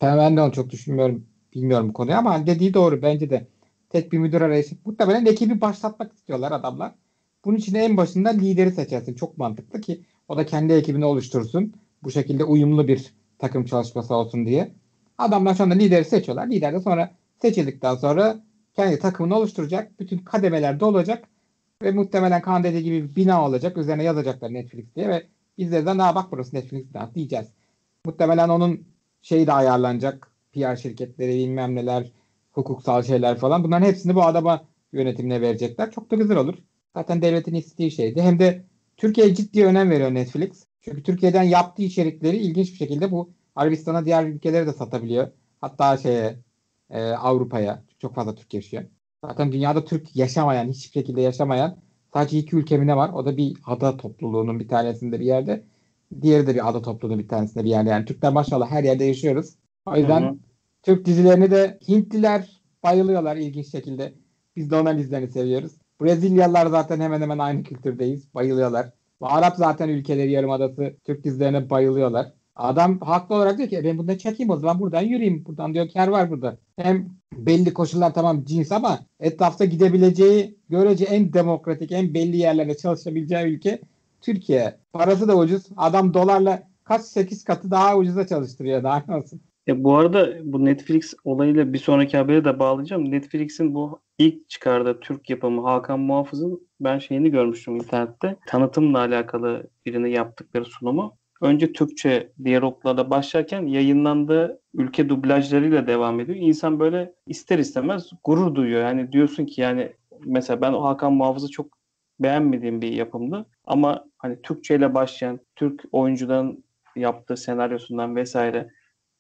Ben de onu çok düşünmüyorum. Bilmiyorum bu konuyu ama dediği doğru. Bence de tek bir müdür arayışı. Muhtemelen ekibi başlatmak istiyorlar adamlar. Bunun için en başında lideri seçersin. Çok mantıklı ki o da kendi ekibini oluştursun. Bu şekilde uyumlu bir takım çalışması olsun diye. Adamlar şu anda lideri seçiyorlar. Lider de sonra seçildikten sonra kendi takımını oluşturacak. Bütün kademelerde olacak. Ve muhtemelen Kaan dediği gibi bir bina olacak. Üzerine yazacaklar Netflix diye ve bizler de "Aa, bak burası Netflix diyeceğiz. Muhtemelen onun şeyi de ayarlanacak. PR şirketleri bilmem neler, hukuksal şeyler falan. Bunların hepsini bu adama yönetimine verecekler. Çok da güzel olur. Zaten devletin istediği şeydi. Hem de Türkiye'ye ciddi önem veriyor Netflix. Çünkü Türkiye'den yaptığı içerikleri ilginç bir şekilde bu Arabistan'a diğer ülkelere de satabiliyor. Hatta şeye e, Avrupa'ya. Çok fazla Türk yaşıyor. Zaten dünyada Türk yaşamayan, hiçbir şekilde yaşamayan sadece iki ülke var? O da bir ada topluluğunun bir tanesinde bir yerde. Diğeri de bir ada topluluğunun bir tanesinde bir yerde. Yani Türkler maşallah her yerde yaşıyoruz. O yüzden Hı hı. Türk dizilerini de Hintliler bayılıyorlar ilginç şekilde. Biz de onların dizilerini seviyoruz. Brezilyalılar zaten hemen hemen aynı kültürdeyiz. Bayılıyorlar. Arap zaten ülkeleri yarımadası Türk dizilerine bayılıyorlar. Adam haklı olarak diyor ki "E ben bunu çekeyim o zaman buradan yürüyeyim. Buradan diyor kar var burada. Hem belli koşullar tamam cins ama etrafta gidebileceği görece en demokratik en belli yerlerde çalışabileceği ülke Türkiye. Parası da ucuz. Adam dolarla kaç 8 katı daha ucuza çalıştırıyor daha olsun. E, bu arada bu Netflix olayıyla bir sonraki habere de bağlayacağım. Netflix'in bu ilk çıkardığı Türk yapımı Hakan Muhafız'ın ben şeyini görmüştüm internette. Tanıtımla alakalı birini yaptıkları sunumu. Önce Türkçe diyaloglarla başlarken yayınlandığı ülke dublajlarıyla devam ediyor. İnsan böyle ister istemez gurur duyuyor. Yani diyorsun ki yani mesela ben o Hakan Muhafız'ı çok beğenmediğim bir yapımdı. Ama hani Türkçe ile başlayan Türk oyuncuların yaptığı senaryosundan vesaire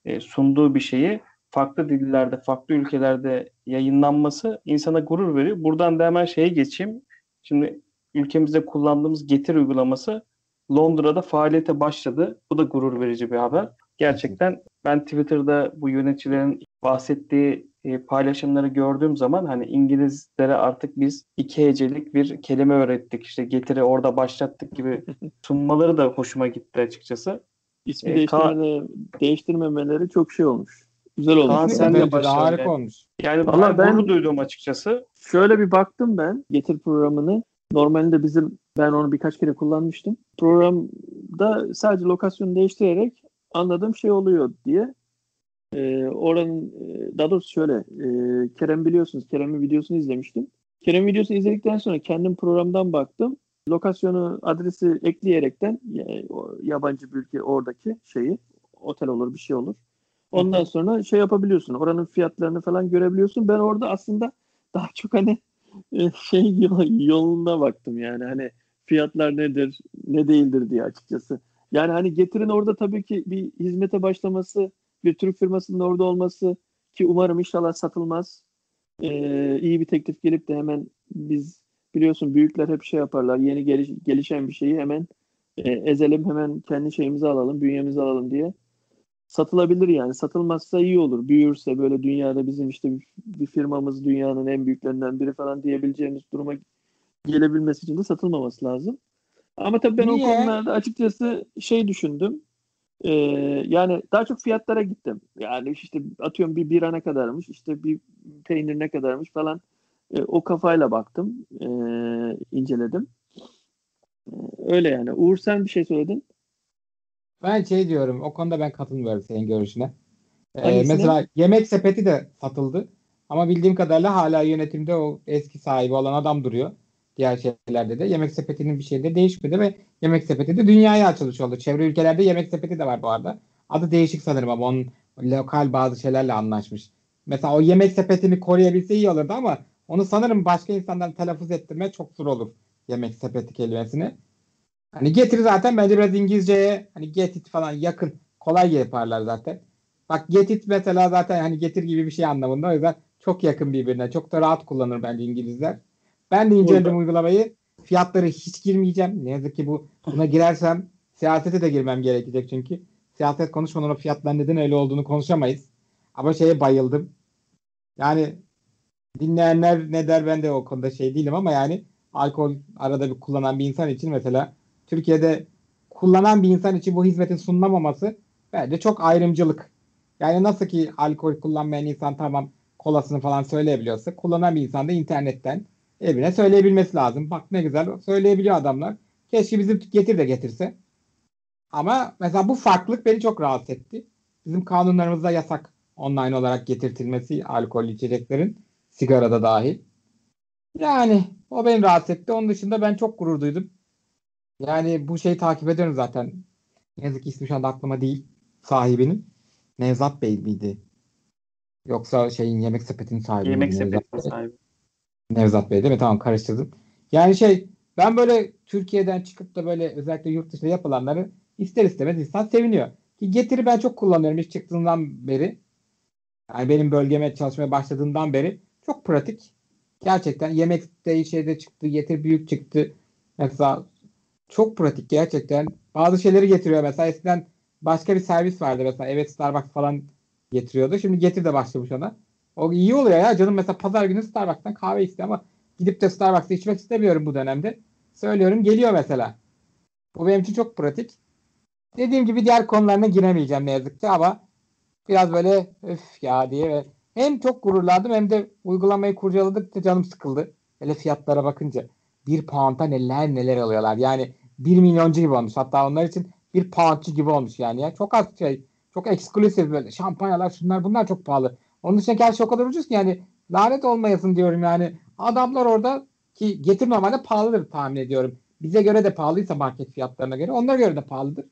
e, sunduğu bir şeyi farklı dillerde, farklı ülkelerde yayınlanması insana gurur veriyor. Buradan da hemen şeye geçeyim. Şimdi ülkemizde kullandığımız Getir uygulaması Londra'da faaliyete başladı. Bu da gurur verici bir haber. Gerçekten ben Twitter'da bu yöneticilerin bahsettiği e, paylaşımları gördüğüm zaman hani İngilizlere artık biz iki hecelik bir kelime öğrettik. İşte getiri orada başlattık gibi sunmaları da hoşuma gitti açıkçası. İsmi E, değiştirmede, değiştirmemeleri çok şey olmuş. Güzel olmuş. Kaan, sen de başla harika olmuş. Yani Vallahi ben gurur duydum açıkçası. Şöyle bir baktım ben Getir programını. Normalde bizim ben onu birkaç kere kullanmıştım. Programda sadece lokasyonu değiştirerek anladığım şey oluyor diye. Ee, oranın e, daha doğrusu şöyle e, Kerem biliyorsunuz Kerem'in videosunu izlemiştim. Kerem videosunu izledikten sonra kendim programdan baktım. Lokasyonu adresi ekleyerekten o yabancı bir ülke oradaki şeyi otel olur bir şey olur. Ondan sonra şey yapabiliyorsun. Oranın fiyatlarını falan görebiliyorsun. Ben orada aslında daha çok hani e, şey yol- yoluna baktım yani hani fiyatlar nedir ne değildir diye açıkçası. Yani hani getirin orada tabii ki bir hizmete başlaması bir Türk firmasının orada olması ki umarım inşallah satılmaz. Ee, iyi bir teklif gelip de hemen biz biliyorsun büyükler hep şey yaparlar yeni geliş- gelişen bir şeyi hemen e, ezelim hemen kendi şeyimizi alalım bünyemizi alalım diye satılabilir yani. Satılmazsa iyi olur. Büyürse böyle dünyada bizim işte bir, bir firmamız dünyanın en büyüklerinden biri falan diyebileceğimiz duruma gelebilmesi için de satılmaması lazım. Ama tabii ben Niye? o konularda açıkçası şey düşündüm. Ee, yani daha çok fiyatlara gittim. Yani işte atıyorum bir bira ne kadarmış, işte bir peynir ne kadarmış falan. Ee, o kafayla baktım, ee, inceledim. Ee, öyle yani. Uğur sen bir şey söyledin. Ben şey diyorum o konuda ben katılmıyorum senin görüşüne. Hangisine? mesela yemek sepeti de satıldı. Ama bildiğim kadarıyla hala yönetimde o eski sahibi olan adam duruyor. Diğer şeylerde de. Yemek sepetinin bir şeyi de değişmedi ve yemek sepeti de dünyaya açılış oldu. Çevre ülkelerde yemek sepeti de var bu arada. Adı değişik sanırım ama onun lokal bazı şeylerle anlaşmış. Mesela o yemek sepetini koruyabilse iyi olurdu ama onu sanırım başka insandan telaffuz ettirme çok zor olur. Yemek sepeti kelimesini. Hani getir zaten bence biraz İngilizceye hani get it falan yakın kolay yaparlar zaten. Bak get it mesela zaten hani getir gibi bir şey anlamında o yüzden çok yakın birbirine. Çok da rahat kullanır bence İngilizler. Ben de inceledim uygulamayı. Fiyatları hiç girmeyeceğim. Ne yazık ki bu buna girersem siyasete de girmem gerekecek çünkü. Siyaset konuşmadan o fiyatlar neden öyle olduğunu konuşamayız. Ama şeye bayıldım. Yani dinleyenler ne der ben de o konuda şey değilim ama yani alkol arada bir kullanan bir insan için mesela Türkiye'de kullanan bir insan için bu hizmetin sunulamaması bence çok ayrımcılık. Yani nasıl ki alkol kullanmayan insan tamam kolasını falan söyleyebiliyorsa kullanan bir insan da internetten evine söyleyebilmesi lazım. Bak ne güzel söyleyebiliyor adamlar. Keşke bizim getir de getirse. Ama mesela bu farklılık beni çok rahatsız etti. Bizim kanunlarımızda yasak online olarak getirtilmesi alkollü içeceklerin sigarada dahil. Yani o beni rahatsız etti. Onun dışında ben çok gurur duydum. Yani bu şeyi takip ediyorum zaten. Ne yazık ki ismi şu anda aklıma değil. Sahibinin. Nevzat Bey miydi? Yoksa şeyin yemek sepetinin sahibi Yemek sepetinin sahibi. Nevzat Bey değil mi? Tamam karıştırdım. Yani şey ben böyle Türkiye'den çıkıp da böyle özellikle yurt dışında yapılanları ister istemez insan seviniyor. Ki Getiri ben çok kullanıyorum ilk çıktığından beri. Yani benim bölgeme çalışmaya başladığından beri çok pratik. Gerçekten yemekte şeyde çıktı, getir büyük çıktı. Mesela çok pratik gerçekten. Bazı şeyleri getiriyor mesela eskiden başka bir servis vardı mesela evet Starbucks falan getiriyordu. Şimdi getir de başlamış ona. O iyi oluyor ya canım mesela pazar günü Starbucks'tan kahve istiyor ama gidip de Starbucks'ta içmek istemiyorum bu dönemde. Söylüyorum geliyor mesela. Bu benim için çok pratik. Dediğim gibi diğer konularına giremeyeceğim ne yazık ki ama biraz böyle öf ya diye hem çok gururlandım hem de uygulamayı kurcaladıkça canım sıkıldı. Hele fiyatlara bakınca bir pound'a neler neler alıyorlar. Yani bir milyoncu gibi olmuş. Hatta onlar için bir poundçu gibi olmuş yani ya. Çok az şey. Çok eksklusif böyle şampanyalar şunlar bunlar çok pahalı. Onun dışında her şey o kadar ucuz ki yani lanet olmayasın diyorum yani. Adamlar orada ki getir normalde pahalıdır tahmin ediyorum. Bize göre de pahalıysa market fiyatlarına göre onlara göre de pahalıdır.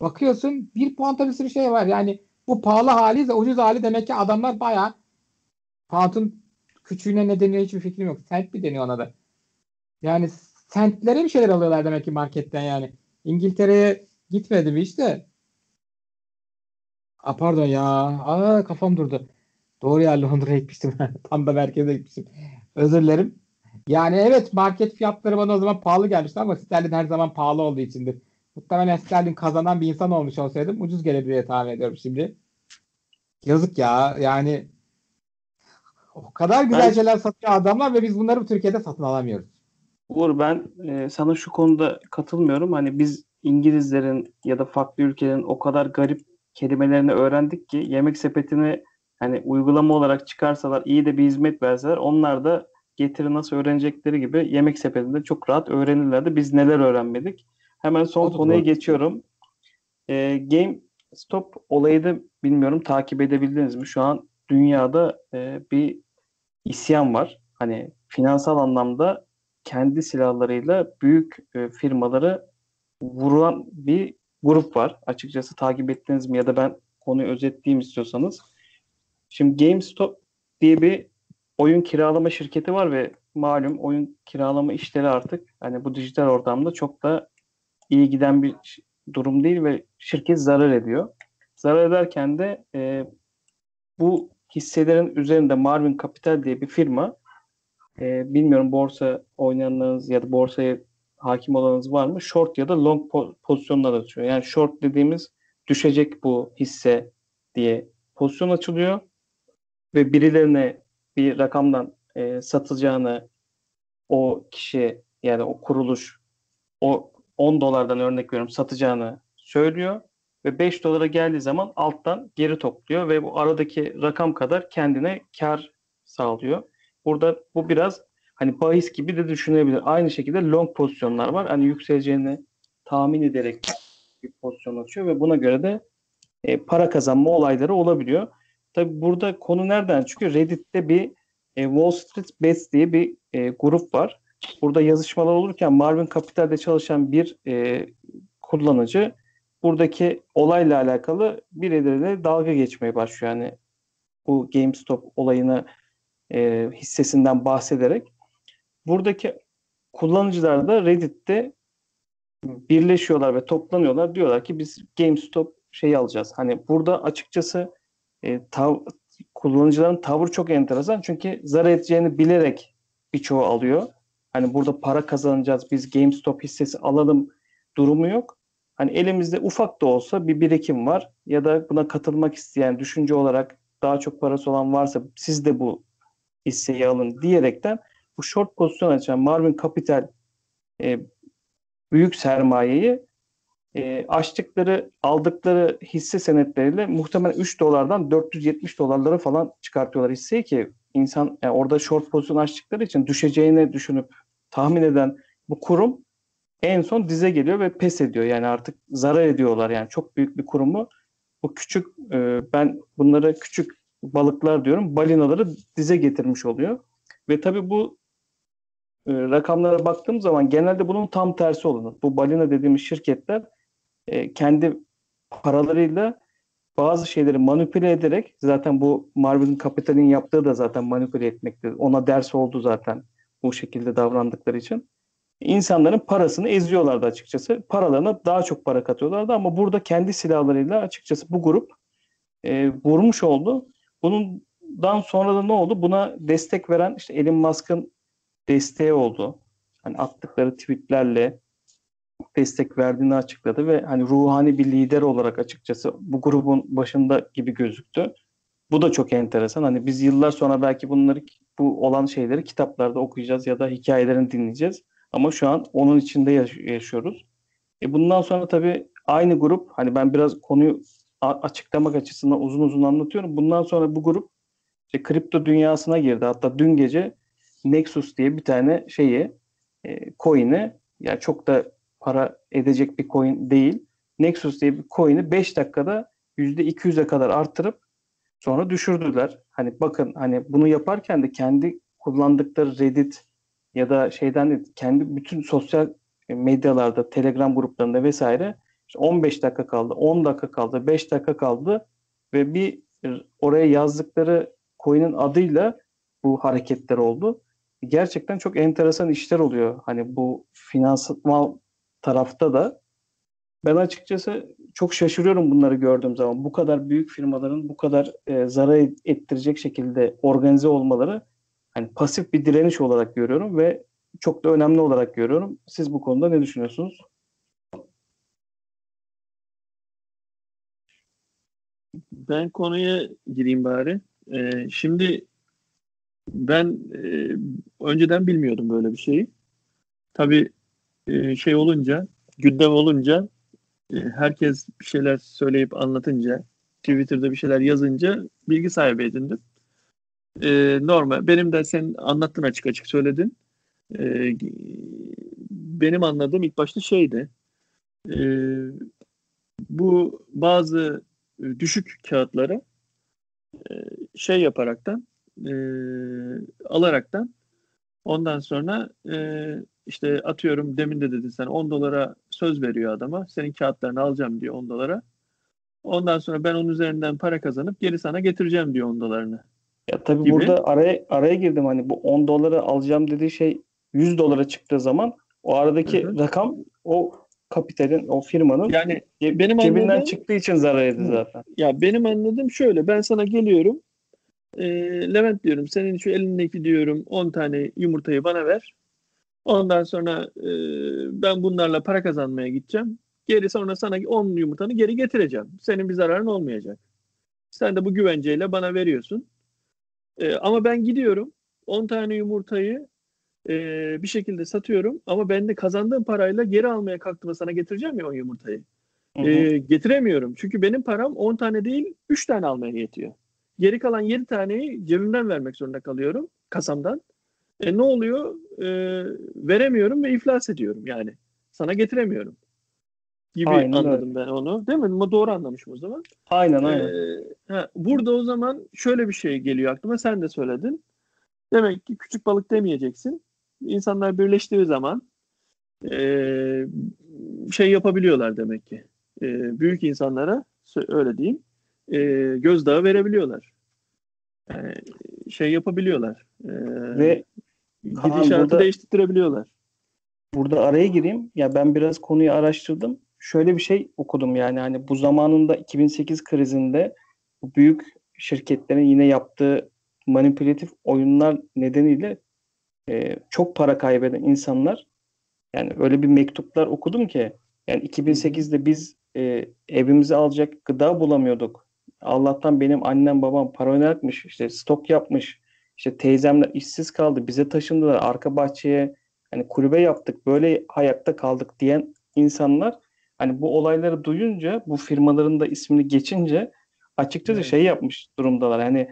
Bakıyorsun bir puanta bir sürü şey var. Yani bu pahalı hali de ucuz hali demek ki adamlar bayağı pound'un küçüğüne ne deniyor hiçbir fikrim yok. Sent mi deniyor ona da? Yani sentlere bir şeyler alıyorlar demek ki marketten yani. İngiltere'ye gitmedim işte. A pardon ya. Aa kafam durdu. Doğru ya Londra'ya gitmiştim. Tam da merkeze gitmiştim. Özür dilerim. Yani evet market fiyatları bana o zaman pahalı gelmişti ama sterlin her zaman pahalı olduğu içindir. Muhtemelen sterlin kazanan bir insan olmuş olsaydım ucuz gelebilir diye tahmin ediyorum şimdi. Yazık ya. Yani o kadar güzel Ben- şeyler satıyor adamlar ve biz bunları bu Türkiye'de satın alamıyoruz. Uğur ben e, sana şu konuda katılmıyorum. Hani biz İngilizlerin ya da farklı ülkelerin o kadar garip kelimelerini öğrendik ki yemek sepetini hani uygulama olarak çıkarsalar iyi de bir hizmet verseler onlar da getiri nasıl öğrenecekleri gibi yemek sepetinde çok rahat öğrenirlerdi. Biz neler öğrenmedik. Hemen son konuya geçiyorum. E, GameStop olayı da bilmiyorum takip edebildiniz mi? Şu an dünyada e, bir isyan var. Hani finansal anlamda kendi silahlarıyla büyük e, firmaları vurulan bir grup var. Açıkçası takip ettiniz mi ya da ben konuyu özetleyeyim istiyorsanız. Şimdi GameStop diye bir oyun kiralama şirketi var ve malum oyun kiralama işleri artık hani bu dijital ortamda çok da iyi giden bir durum değil ve şirket zarar ediyor. Zarar ederken de e, bu hisselerin üzerinde Marvin Capital diye bir firma e, bilmiyorum borsa oynayanlarınız ya da borsaya hakim olanınız var mı? Short ya da long po- pozisyonlar açıyor. Yani short dediğimiz düşecek bu hisse diye pozisyon açılıyor ve birilerine bir rakamdan e, satılacağını o kişi yani o kuruluş o 10 dolardan örnek veriyorum satacağını söylüyor ve 5 dolara geldiği zaman alttan geri topluyor ve bu aradaki rakam kadar kendine kar sağlıyor. Burada bu biraz hani bahis gibi de düşünebilir. Aynı şekilde long pozisyonlar var. Hani yükseleceğini tahmin ederek bir pozisyon açıyor ve buna göre de e, para kazanma olayları olabiliyor. Tabi burada konu nereden çıkıyor? Reddit'te bir e, Wall Street Bets diye bir e, grup var. Burada yazışmalar olurken Marvin Capital'de çalışan bir e, kullanıcı buradaki olayla alakalı birileriyle dalga geçmeye başlıyor. Yani bu GameStop olayını e, hissesinden bahsederek. Buradaki kullanıcılar da Reddit'te birleşiyorlar ve toplanıyorlar. Diyorlar ki biz GameStop şeyi alacağız. Hani burada açıkçası e, tav- kullanıcıların tavır çok enteresan. Çünkü zarar edeceğini bilerek birçoğu alıyor. Hani burada para kazanacağız biz GameStop hissesi alalım durumu yok. Hani elimizde ufak da olsa bir birikim var ya da buna katılmak isteyen düşünce olarak daha çok parası olan varsa siz de bu hisseyi alın diyerekten bu short pozisyon açan Marvin Capital e, büyük sermayeyi e, açtıkları aldıkları hisse senetleriyle muhtemelen 3 dolardan 470 dolarlara falan çıkartıyorlar hisseyi ki insan yani orada short pozisyon açtıkları için düşeceğini düşünüp tahmin eden bu kurum en son dize geliyor ve pes ediyor. Yani artık zarar ediyorlar. Yani çok büyük bir kurumu bu küçük e, ben bunlara küçük balıklar diyorum. Balinaları dize getirmiş oluyor. Ve tabii bu e, rakamlara baktığım zaman genelde bunun tam tersi olur. Bu balina dediğimiz şirketler e, kendi paralarıyla bazı şeyleri manipüle ederek zaten bu Marvel'in Capital'in yaptığı da zaten manipüle etmektir. Ona ders oldu zaten bu şekilde davrandıkları için. İnsanların parasını eziyorlardı açıkçası. Paralarına daha çok para katıyorlardı ama burada kendi silahlarıyla açıkçası bu grup e, vurmuş oldu. Bundan sonra da ne oldu? Buna destek veren işte Elon Musk'ın desteği oldu. Hani attıkları tweetlerle destek verdiğini açıkladı ve hani ruhani bir lider olarak açıkçası bu grubun başında gibi gözüktü. Bu da çok enteresan. Hani biz yıllar sonra belki bunları bu olan şeyleri kitaplarda okuyacağız ya da hikayelerini dinleyeceğiz. Ama şu an onun içinde yaş- yaşıyoruz. E bundan sonra tabii aynı grup hani ben biraz konuyu açıklamak açısından uzun uzun anlatıyorum. Bundan sonra bu grup işte kripto dünyasına girdi. Hatta dün gece Nexus diye bir tane şeyi e, coin'i yani çok da para edecek bir coin değil. Nexus diye bir coin'i 5 dakikada %200'e kadar arttırıp sonra düşürdüler. Hani bakın hani bunu yaparken de kendi kullandıkları Reddit ya da şeyden de kendi bütün sosyal medyalarda, Telegram gruplarında vesaire işte 15 dakika kaldı, 10 dakika kaldı, 5 dakika kaldı ve bir oraya yazdıkları coin'in adıyla bu hareketler oldu. Gerçekten çok enteresan işler oluyor. Hani bu finansal tarafta da ben açıkçası çok şaşırıyorum bunları gördüğüm zaman. Bu kadar büyük firmaların bu kadar e, zarar ettirecek şekilde organize olmaları hani pasif bir direniş olarak görüyorum ve çok da önemli olarak görüyorum. Siz bu konuda ne düşünüyorsunuz? Ben konuya gireyim bari. Ee, şimdi ben e, önceden bilmiyordum böyle bir şeyi. Tabii e, şey olunca, gündem olunca herkes bir şeyler söyleyip anlatınca, Twitter'da bir şeyler yazınca bilgi sahibi edindim. E, normal. Benim de sen anlattın açık açık söyledin. E, benim anladığım ilk başta şeydi. E, bu bazı düşük kağıtları e, şey yaparaktan e, alaraktan ondan sonra e, işte atıyorum demin de dedin sen 10 dolara söz veriyor adama. Senin kağıtlarını alacağım diyor 10 dolara. Ondan sonra ben onun üzerinden para kazanıp geri sana getireceğim diyor 10 dolarını. Ya tabii gibi. burada araya araya girdim hani bu 10 dolara alacağım dediği şey 100 dolara çıktığı zaman o aradaki Hı hı. rakam o kapitalin o firmanın Yani ce- benim cebinden anladığım- çıktığı için zarar Hı. zaten. ya benim anladığım şöyle ben sana geliyorum e, Levent diyorum senin şu elindeki diyorum 10 tane yumurtayı bana ver. Ondan sonra e, ben bunlarla para kazanmaya gideceğim. Geri sonra sana 10 yumurtanı geri getireceğim. Senin bir zararın olmayacak. Sen de bu güvenceyle bana veriyorsun. E, ama ben gidiyorum 10 tane yumurtayı e, bir şekilde satıyorum ama ben de kazandığım parayla geri almaya kalktığımda sana getireceğim ya o yumurtayı. Hı hı. E, getiremiyorum. Çünkü benim param 10 tane değil 3 tane almaya yetiyor. Geri kalan 7 taneyi cebimden vermek zorunda kalıyorum kasamdan. E ne oluyor? E, veremiyorum ve iflas ediyorum yani. Sana getiremiyorum. Gibi Aynen öyle. anladım ben onu. Değil mi? Ama Doğru anlamışım o zaman. Aynen aynen. Ee, ha, burada o zaman şöyle bir şey geliyor aklıma. Sen de söyledin. Demek ki küçük balık demeyeceksin. İnsanlar birleştiği zaman ee, şey yapabiliyorlar demek ki. Ee, büyük insanlara öyle diyeyim ee, gözdağı verebiliyorlar. Yani şey yapabiliyorlar. Ee, Ve gidişatı burada- değiştirebiliyorlar. Burada araya gireyim. Ya ben biraz konuyu araştırdım. Şöyle bir şey okudum yani hani bu zamanında 2008 krizinde bu büyük şirketlerin yine yaptığı manipülatif oyunlar nedeniyle e, çok para kaybeden insanlar yani öyle bir mektuplar okudum ki yani 2008'de biz e, evimize alacak gıda bulamıyorduk. Allah'tan benim annem babam paranoyakmış işte stok yapmış. İşte teyzemler işsiz kaldı. Bize taşındılar arka bahçeye hani kulübe yaptık böyle hayatta kaldık diyen insanlar hani bu olayları duyunca bu firmaların da ismini geçince açıkçası Evet. şey yapmış durumdalar. Hani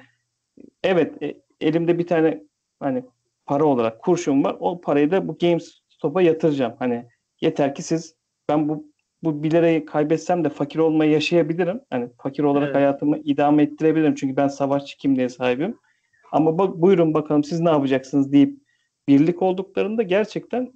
evet e, elimde bir tane hani para olarak kurşun var. O parayı da bu GameStop'a yatıracağım. Hani yeter ki siz ben bu bu 1 lirayı kaybetsem de fakir olmayı yaşayabilirim. Hani fakir olarak Evet. hayatımı idame ettirebilirim. Çünkü ben savaşçı kimliğe sahibim. Ama bak buyurun bakalım siz ne yapacaksınız deyip birlik olduklarında gerçekten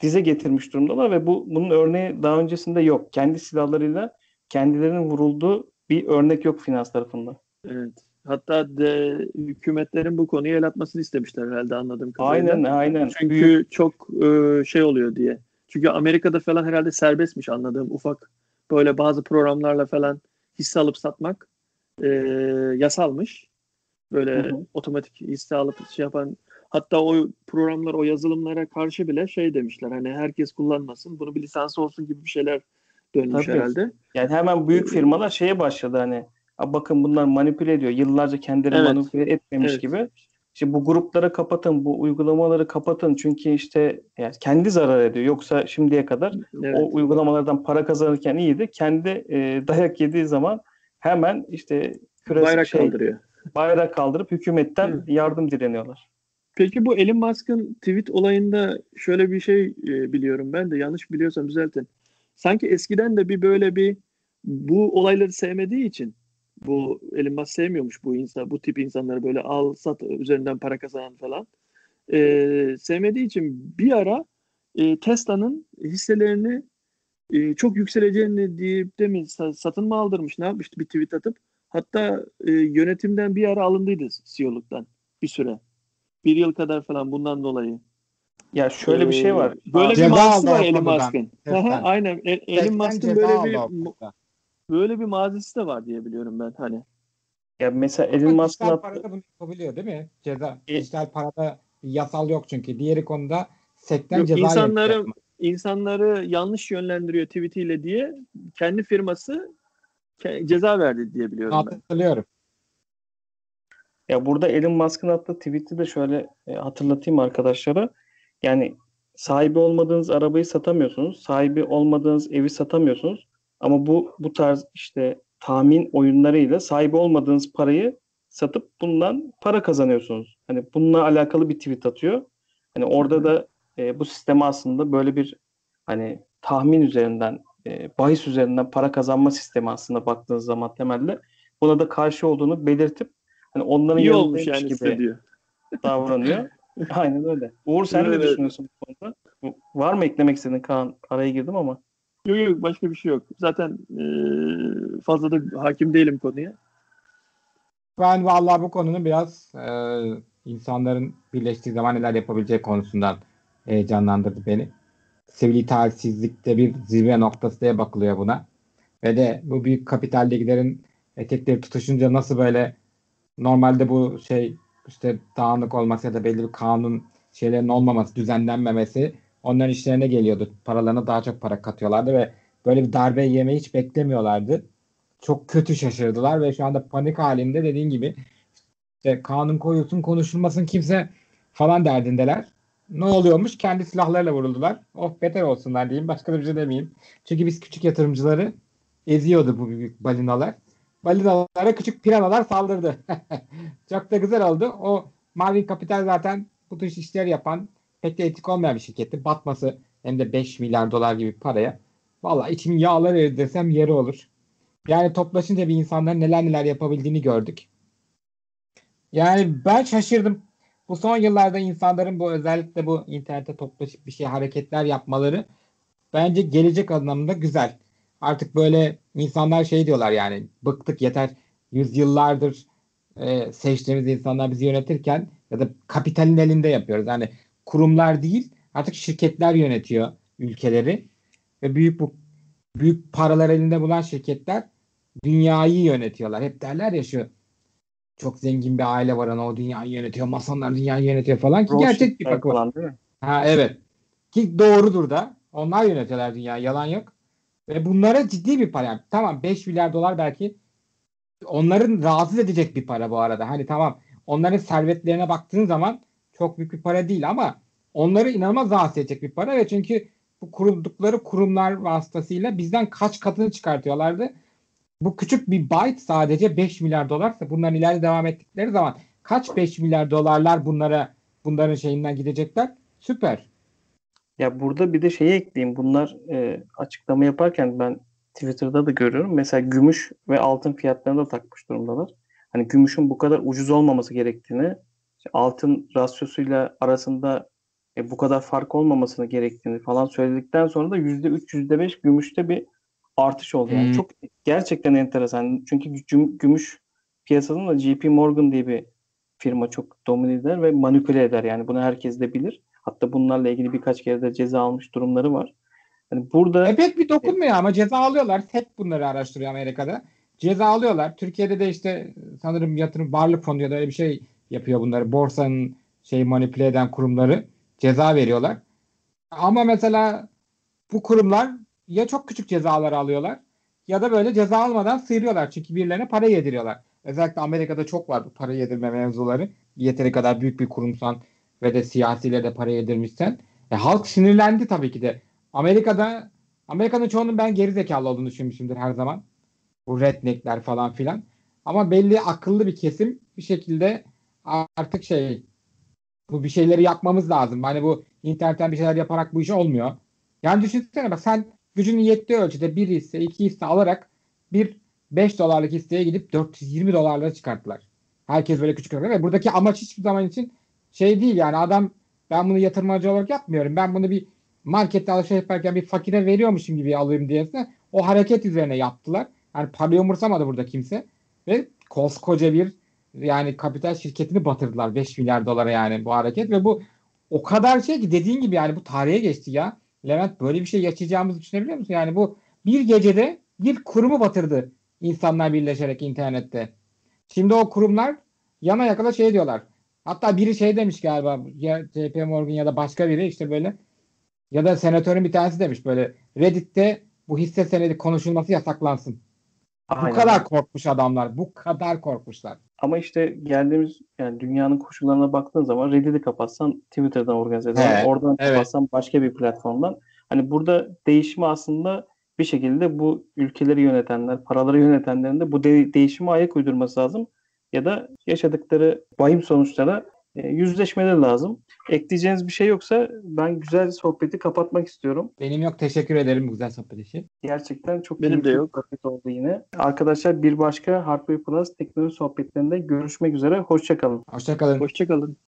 dize getirmiş durumdalar ve bu bunun örneği daha öncesinde yok. Kendi silahlarıyla kendilerinin vurulduğu bir örnek yok finans tarafında. Evet. Hatta de, hükümetlerin bu konuyu el atmasını istemişler herhalde anladığım kadarıyla. Aynen aynen. Çünkü Büyük- çok e, şey oluyor diye. Çünkü Amerika'da falan herhalde serbestmiş anladığım ufak böyle bazı programlarla falan hisse alıp satmak e, yasalmış. Böyle Hı hı. otomatik hisse alıp şey yapan hatta o programlar o yazılımlara karşı bile şey demişler hani herkes kullanmasın bunu bir lisansı olsun gibi bir şeyler dönmüş Tabii. herhalde. Yani hemen büyük Ee, firmalar şeye başladı hani "A bakın bunlar manipüle ediyor. Yıllarca kendileri Evet. manipüle etmemiş Evet. gibi. İşte bu grupları kapatın, bu uygulamaları kapatın. Çünkü işte yani kendi zarar ediyor. Yoksa şimdiye kadar Evet. o uygulamalardan para kazanırken iyiydi. Kendi e, dayak yediği zaman hemen işte küresel Bayrak şey, kaldırıyor. Bayrak kaldırıp hükümetten yardım dileniyorlar. Peki bu Elon Musk'ın tweet olayında şöyle bir şey e, biliyorum ben de yanlış biliyorsam düzeltin. Sanki eskiden de bir böyle bir bu olayları sevmediği için bu Elon Musk sevmiyormuş bu insan bu tip insanları böyle al sat üzerinden para kazanan falan. E, sevmediği için bir ara e, Tesla'nın hisselerini e, çok yükseleceğini deyip de mi sa- satın mı aldırmış ne yapmıştı bir tweet atıp hatta e, yönetimden bir ara alındıydı CEO'luktan bir süre. Bir yıl kadar falan bundan dolayı. Ya şöyle bir şey var. Ee, Böyle bir mazisi var Elon Musk'ın. Aynen. E- Elon Musk'ın böyle bir böyle bir mazisi de var diye biliyorum ben hani. Ya mesela Elon Ama Musk'ın dijital parada bunu yapabiliyor değil mi? Ceza. E- dijital parada yasal yok çünkü. Diğeri konuda sekten Yok, ceza insanları insanları yanlış yönlendiriyor tweetiyle diye kendi firması ceza verdi diye biliyorum ben. Hatırlıyorum. Ya burada Elon Musk'ın attığı tweet'i de şöyle e, hatırlatayım arkadaşlara. Yani sahibi olmadığınız arabayı satamıyorsunuz. Sahibi olmadığınız evi satamıyorsunuz. Ama bu bu tarz işte tahmin oyunlarıyla sahibi olmadığınız parayı satıp bundan para kazanıyorsunuz. Hani bununla alakalı bir tweet atıyor. Hani orada da e, bu sisteme aslında böyle bir hani tahmin üzerinden, e, bahis üzerinden para kazanma sistemi aslında baktığınız zaman temelde buna da karşı olduğunu belirtip hani onların İyi olmuş yani gibi diyor. davranıyor. Aynen öyle. Uğur sen ne Evet. düşünüyorsun bu konuda? Var mı eklemek istediğin Kaan? Araya girdim ama. Yok yok başka bir şey yok. Zaten e, fazla da hakim değilim konuya. Ben vallahi bu konunun biraz e, insanların birleştiği zaman neler yapabileceği konusundan heyecanlandırdı beni. Sivil itaatsizlikte bir zirve noktası diye bakılıyor buna. Ve de bu büyük kapital liglerin etekleri tutuşunca nasıl böyle normalde bu şey işte dağınık olması ya da belli bir kanun şeylerin olmaması, düzenlenmemesi onların işlerine geliyordu. Paralarına daha çok para katıyorlardı ve böyle bir darbe yemeyi hiç beklemiyorlardı. Çok kötü şaşırdılar ve şu anda panik halinde dediğin gibi işte kanun koyulsun konuşulmasın kimse falan derdindeler. Ne oluyormuş? Kendi silahlarıyla vuruldular. Oh beter olsunlar diyeyim. Başka da bir şey demeyeyim. Çünkü biz küçük yatırımcıları eziyordu bu büyük balinalar. Balinalara küçük piranalar saldırdı. Çok da güzel oldu. O Mavi Kapital zaten bu tür işler yapan pek de etik olmayan bir şirketti. Batması hem de 5 milyar dolar gibi paraya. Valla içim yağlar erir desem yeri olur. Yani toplaşınca bir insanların neler neler yapabildiğini gördük. Yani ben şaşırdım. Bu son yıllarda insanların bu özellikle bu internette toplaşıp bir şey hareketler yapmaları bence gelecek anlamında güzel. Artık böyle insanlar şey diyorlar yani bıktık yeter yüzyıllardır e, seçtiğimiz insanlar bizi yönetirken ya da kapitalin elinde yapıyoruz. Yani kurumlar değil artık şirketler yönetiyor ülkeleri ve büyük bu büyük paralar elinde bulan şirketler dünyayı yönetiyorlar. Hep derler ya şu çok zengin bir aile var ana o dünyayı yönetiyor. Masonlar dünyayı yönetiyor falan ki gerçek bir var. falan değil mi? Ha evet. Ki doğrudur da. Onlar yönetiyorlar dünyayı. Yalan yok. Ve bunlara ciddi bir para. Yani tamam 5 milyar dolar belki onların rahatsız edecek bir para bu arada. Hani tamam onların servetlerine baktığın zaman çok büyük bir para değil ama onları inanılmaz rahatsız edecek bir para ve çünkü bu kuruldukları kurumlar vasıtasıyla bizden kaç katını çıkartıyorlardı. Bu küçük bir byte sadece 5 milyar dolarsa bunların ileride devam ettikleri zaman kaç 5 milyar dolarlar bunlara bunların şeyinden gidecekler? Süper. Ya burada bir de şeyi ekleyeyim. Bunlar e, açıklama yaparken ben Twitter'da da görüyorum. Mesela gümüş ve altın fiyatlarına da takmış durumdalar. Hani gümüşün bu kadar ucuz olmaması gerektiğini, işte altın rasyosuyla arasında e, bu kadar fark olmamasını gerektiğini falan söyledikten sonra da %3, %5 gümüşte bir artış oldu. Yani Hmm. çok gerçekten enteresan. Çünkü güm- gümüş piyasasında JP Morgan diye bir firma çok domine eder ve manipüle eder. Yani bunu herkes de bilir. Hatta bunlarla ilgili birkaç kere de ceza almış durumları var. Hani burada E pek bir dokunmuyor ama ceza alıyorlar. Tek bunları araştırıyor Amerika'da. Ceza alıyorlar. Türkiye'de de işte sanırım yatırım varlık fonu ya da öyle bir şey yapıyor bunları. Borsanın şey manipüle eden kurumları ceza veriyorlar. Ama mesela bu kurumlar ya çok küçük cezalar alıyorlar ya da böyle ceza almadan sıyırıyorlar. Çünkü birilerine para yediriyorlar. Özellikle Amerika'da çok var bu para yedirme mevzuları. Yeteri kadar büyük bir kurumsan ve de siyasiyle de para yedirmişsen. E, halk sinirlendi tabii ki de. Amerika'da Amerika'nın çoğunun ben geri zekalı olduğunu düşünmüşümdür her zaman. Bu redneckler falan filan. Ama belli akıllı bir kesim bir şekilde artık şey bu bir şeyleri yapmamız lazım. Hani bu internetten bir şeyler yaparak bu iş olmuyor. Yani düşünsene bak sen gücünün yettiği ölçüde bir hisse, iki hisse alarak bir 5 dolarlık hisseye gidip 420 dolarlara çıkarttılar. Herkes böyle küçük ve buradaki amaç hiçbir zaman için şey değil yani adam ben bunu yatırmacı olarak yapmıyorum. Ben bunu bir markette alışveriş yaparken bir fakire veriyormuşum gibi alayım diyesine o hareket üzerine yaptılar. Yani parayı umursamadı burada kimse. Ve koskoca bir yani kapital şirketini batırdılar 5 milyar dolara yani bu hareket ve bu o kadar şey ki dediğin gibi yani bu tarihe geçti ya. Levent böyle bir şey yaşayacağımızı düşünebiliyor musun? Yani bu bir gecede bir kurumu batırdı insanlar birleşerek internette. Şimdi o kurumlar yana yakala şey diyorlar. Hatta biri şey demiş galiba ya JP Morgan ya da başka biri işte böyle ya da senatörün bir tanesi demiş böyle Reddit'te bu hisse senedi konuşulması yasaklansın. Aynen. Bu kadar korkmuş adamlar. Bu kadar korkmuşlar. Ama işte geldiğimiz yani dünyanın koşullarına baktığın zaman Reddit'i kapatsan Twitter'dan organize eder. Evet, Oradan evet. kapatsan başka bir platformdan. Hani burada değişimi aslında bir şekilde bu ülkeleri yönetenler, paraları yönetenlerin de bu de- değişime ayak uydurması lazım. Ya da yaşadıkları vahim sonuçlara e, yüzleşmeleri lazım. Ekleyeceğiniz bir şey yoksa ben güzel sohbeti kapatmak istiyorum. Benim yok. Teşekkür ederim bu güzel sohbet için. Gerçekten çok Benim de yok. sohbet oldu yine. Arkadaşlar bir başka Hardware Plus teknoloji sohbetlerinde görüşmek üzere. Hoşçakalın. Hoşçakalın. Hoşçakalın.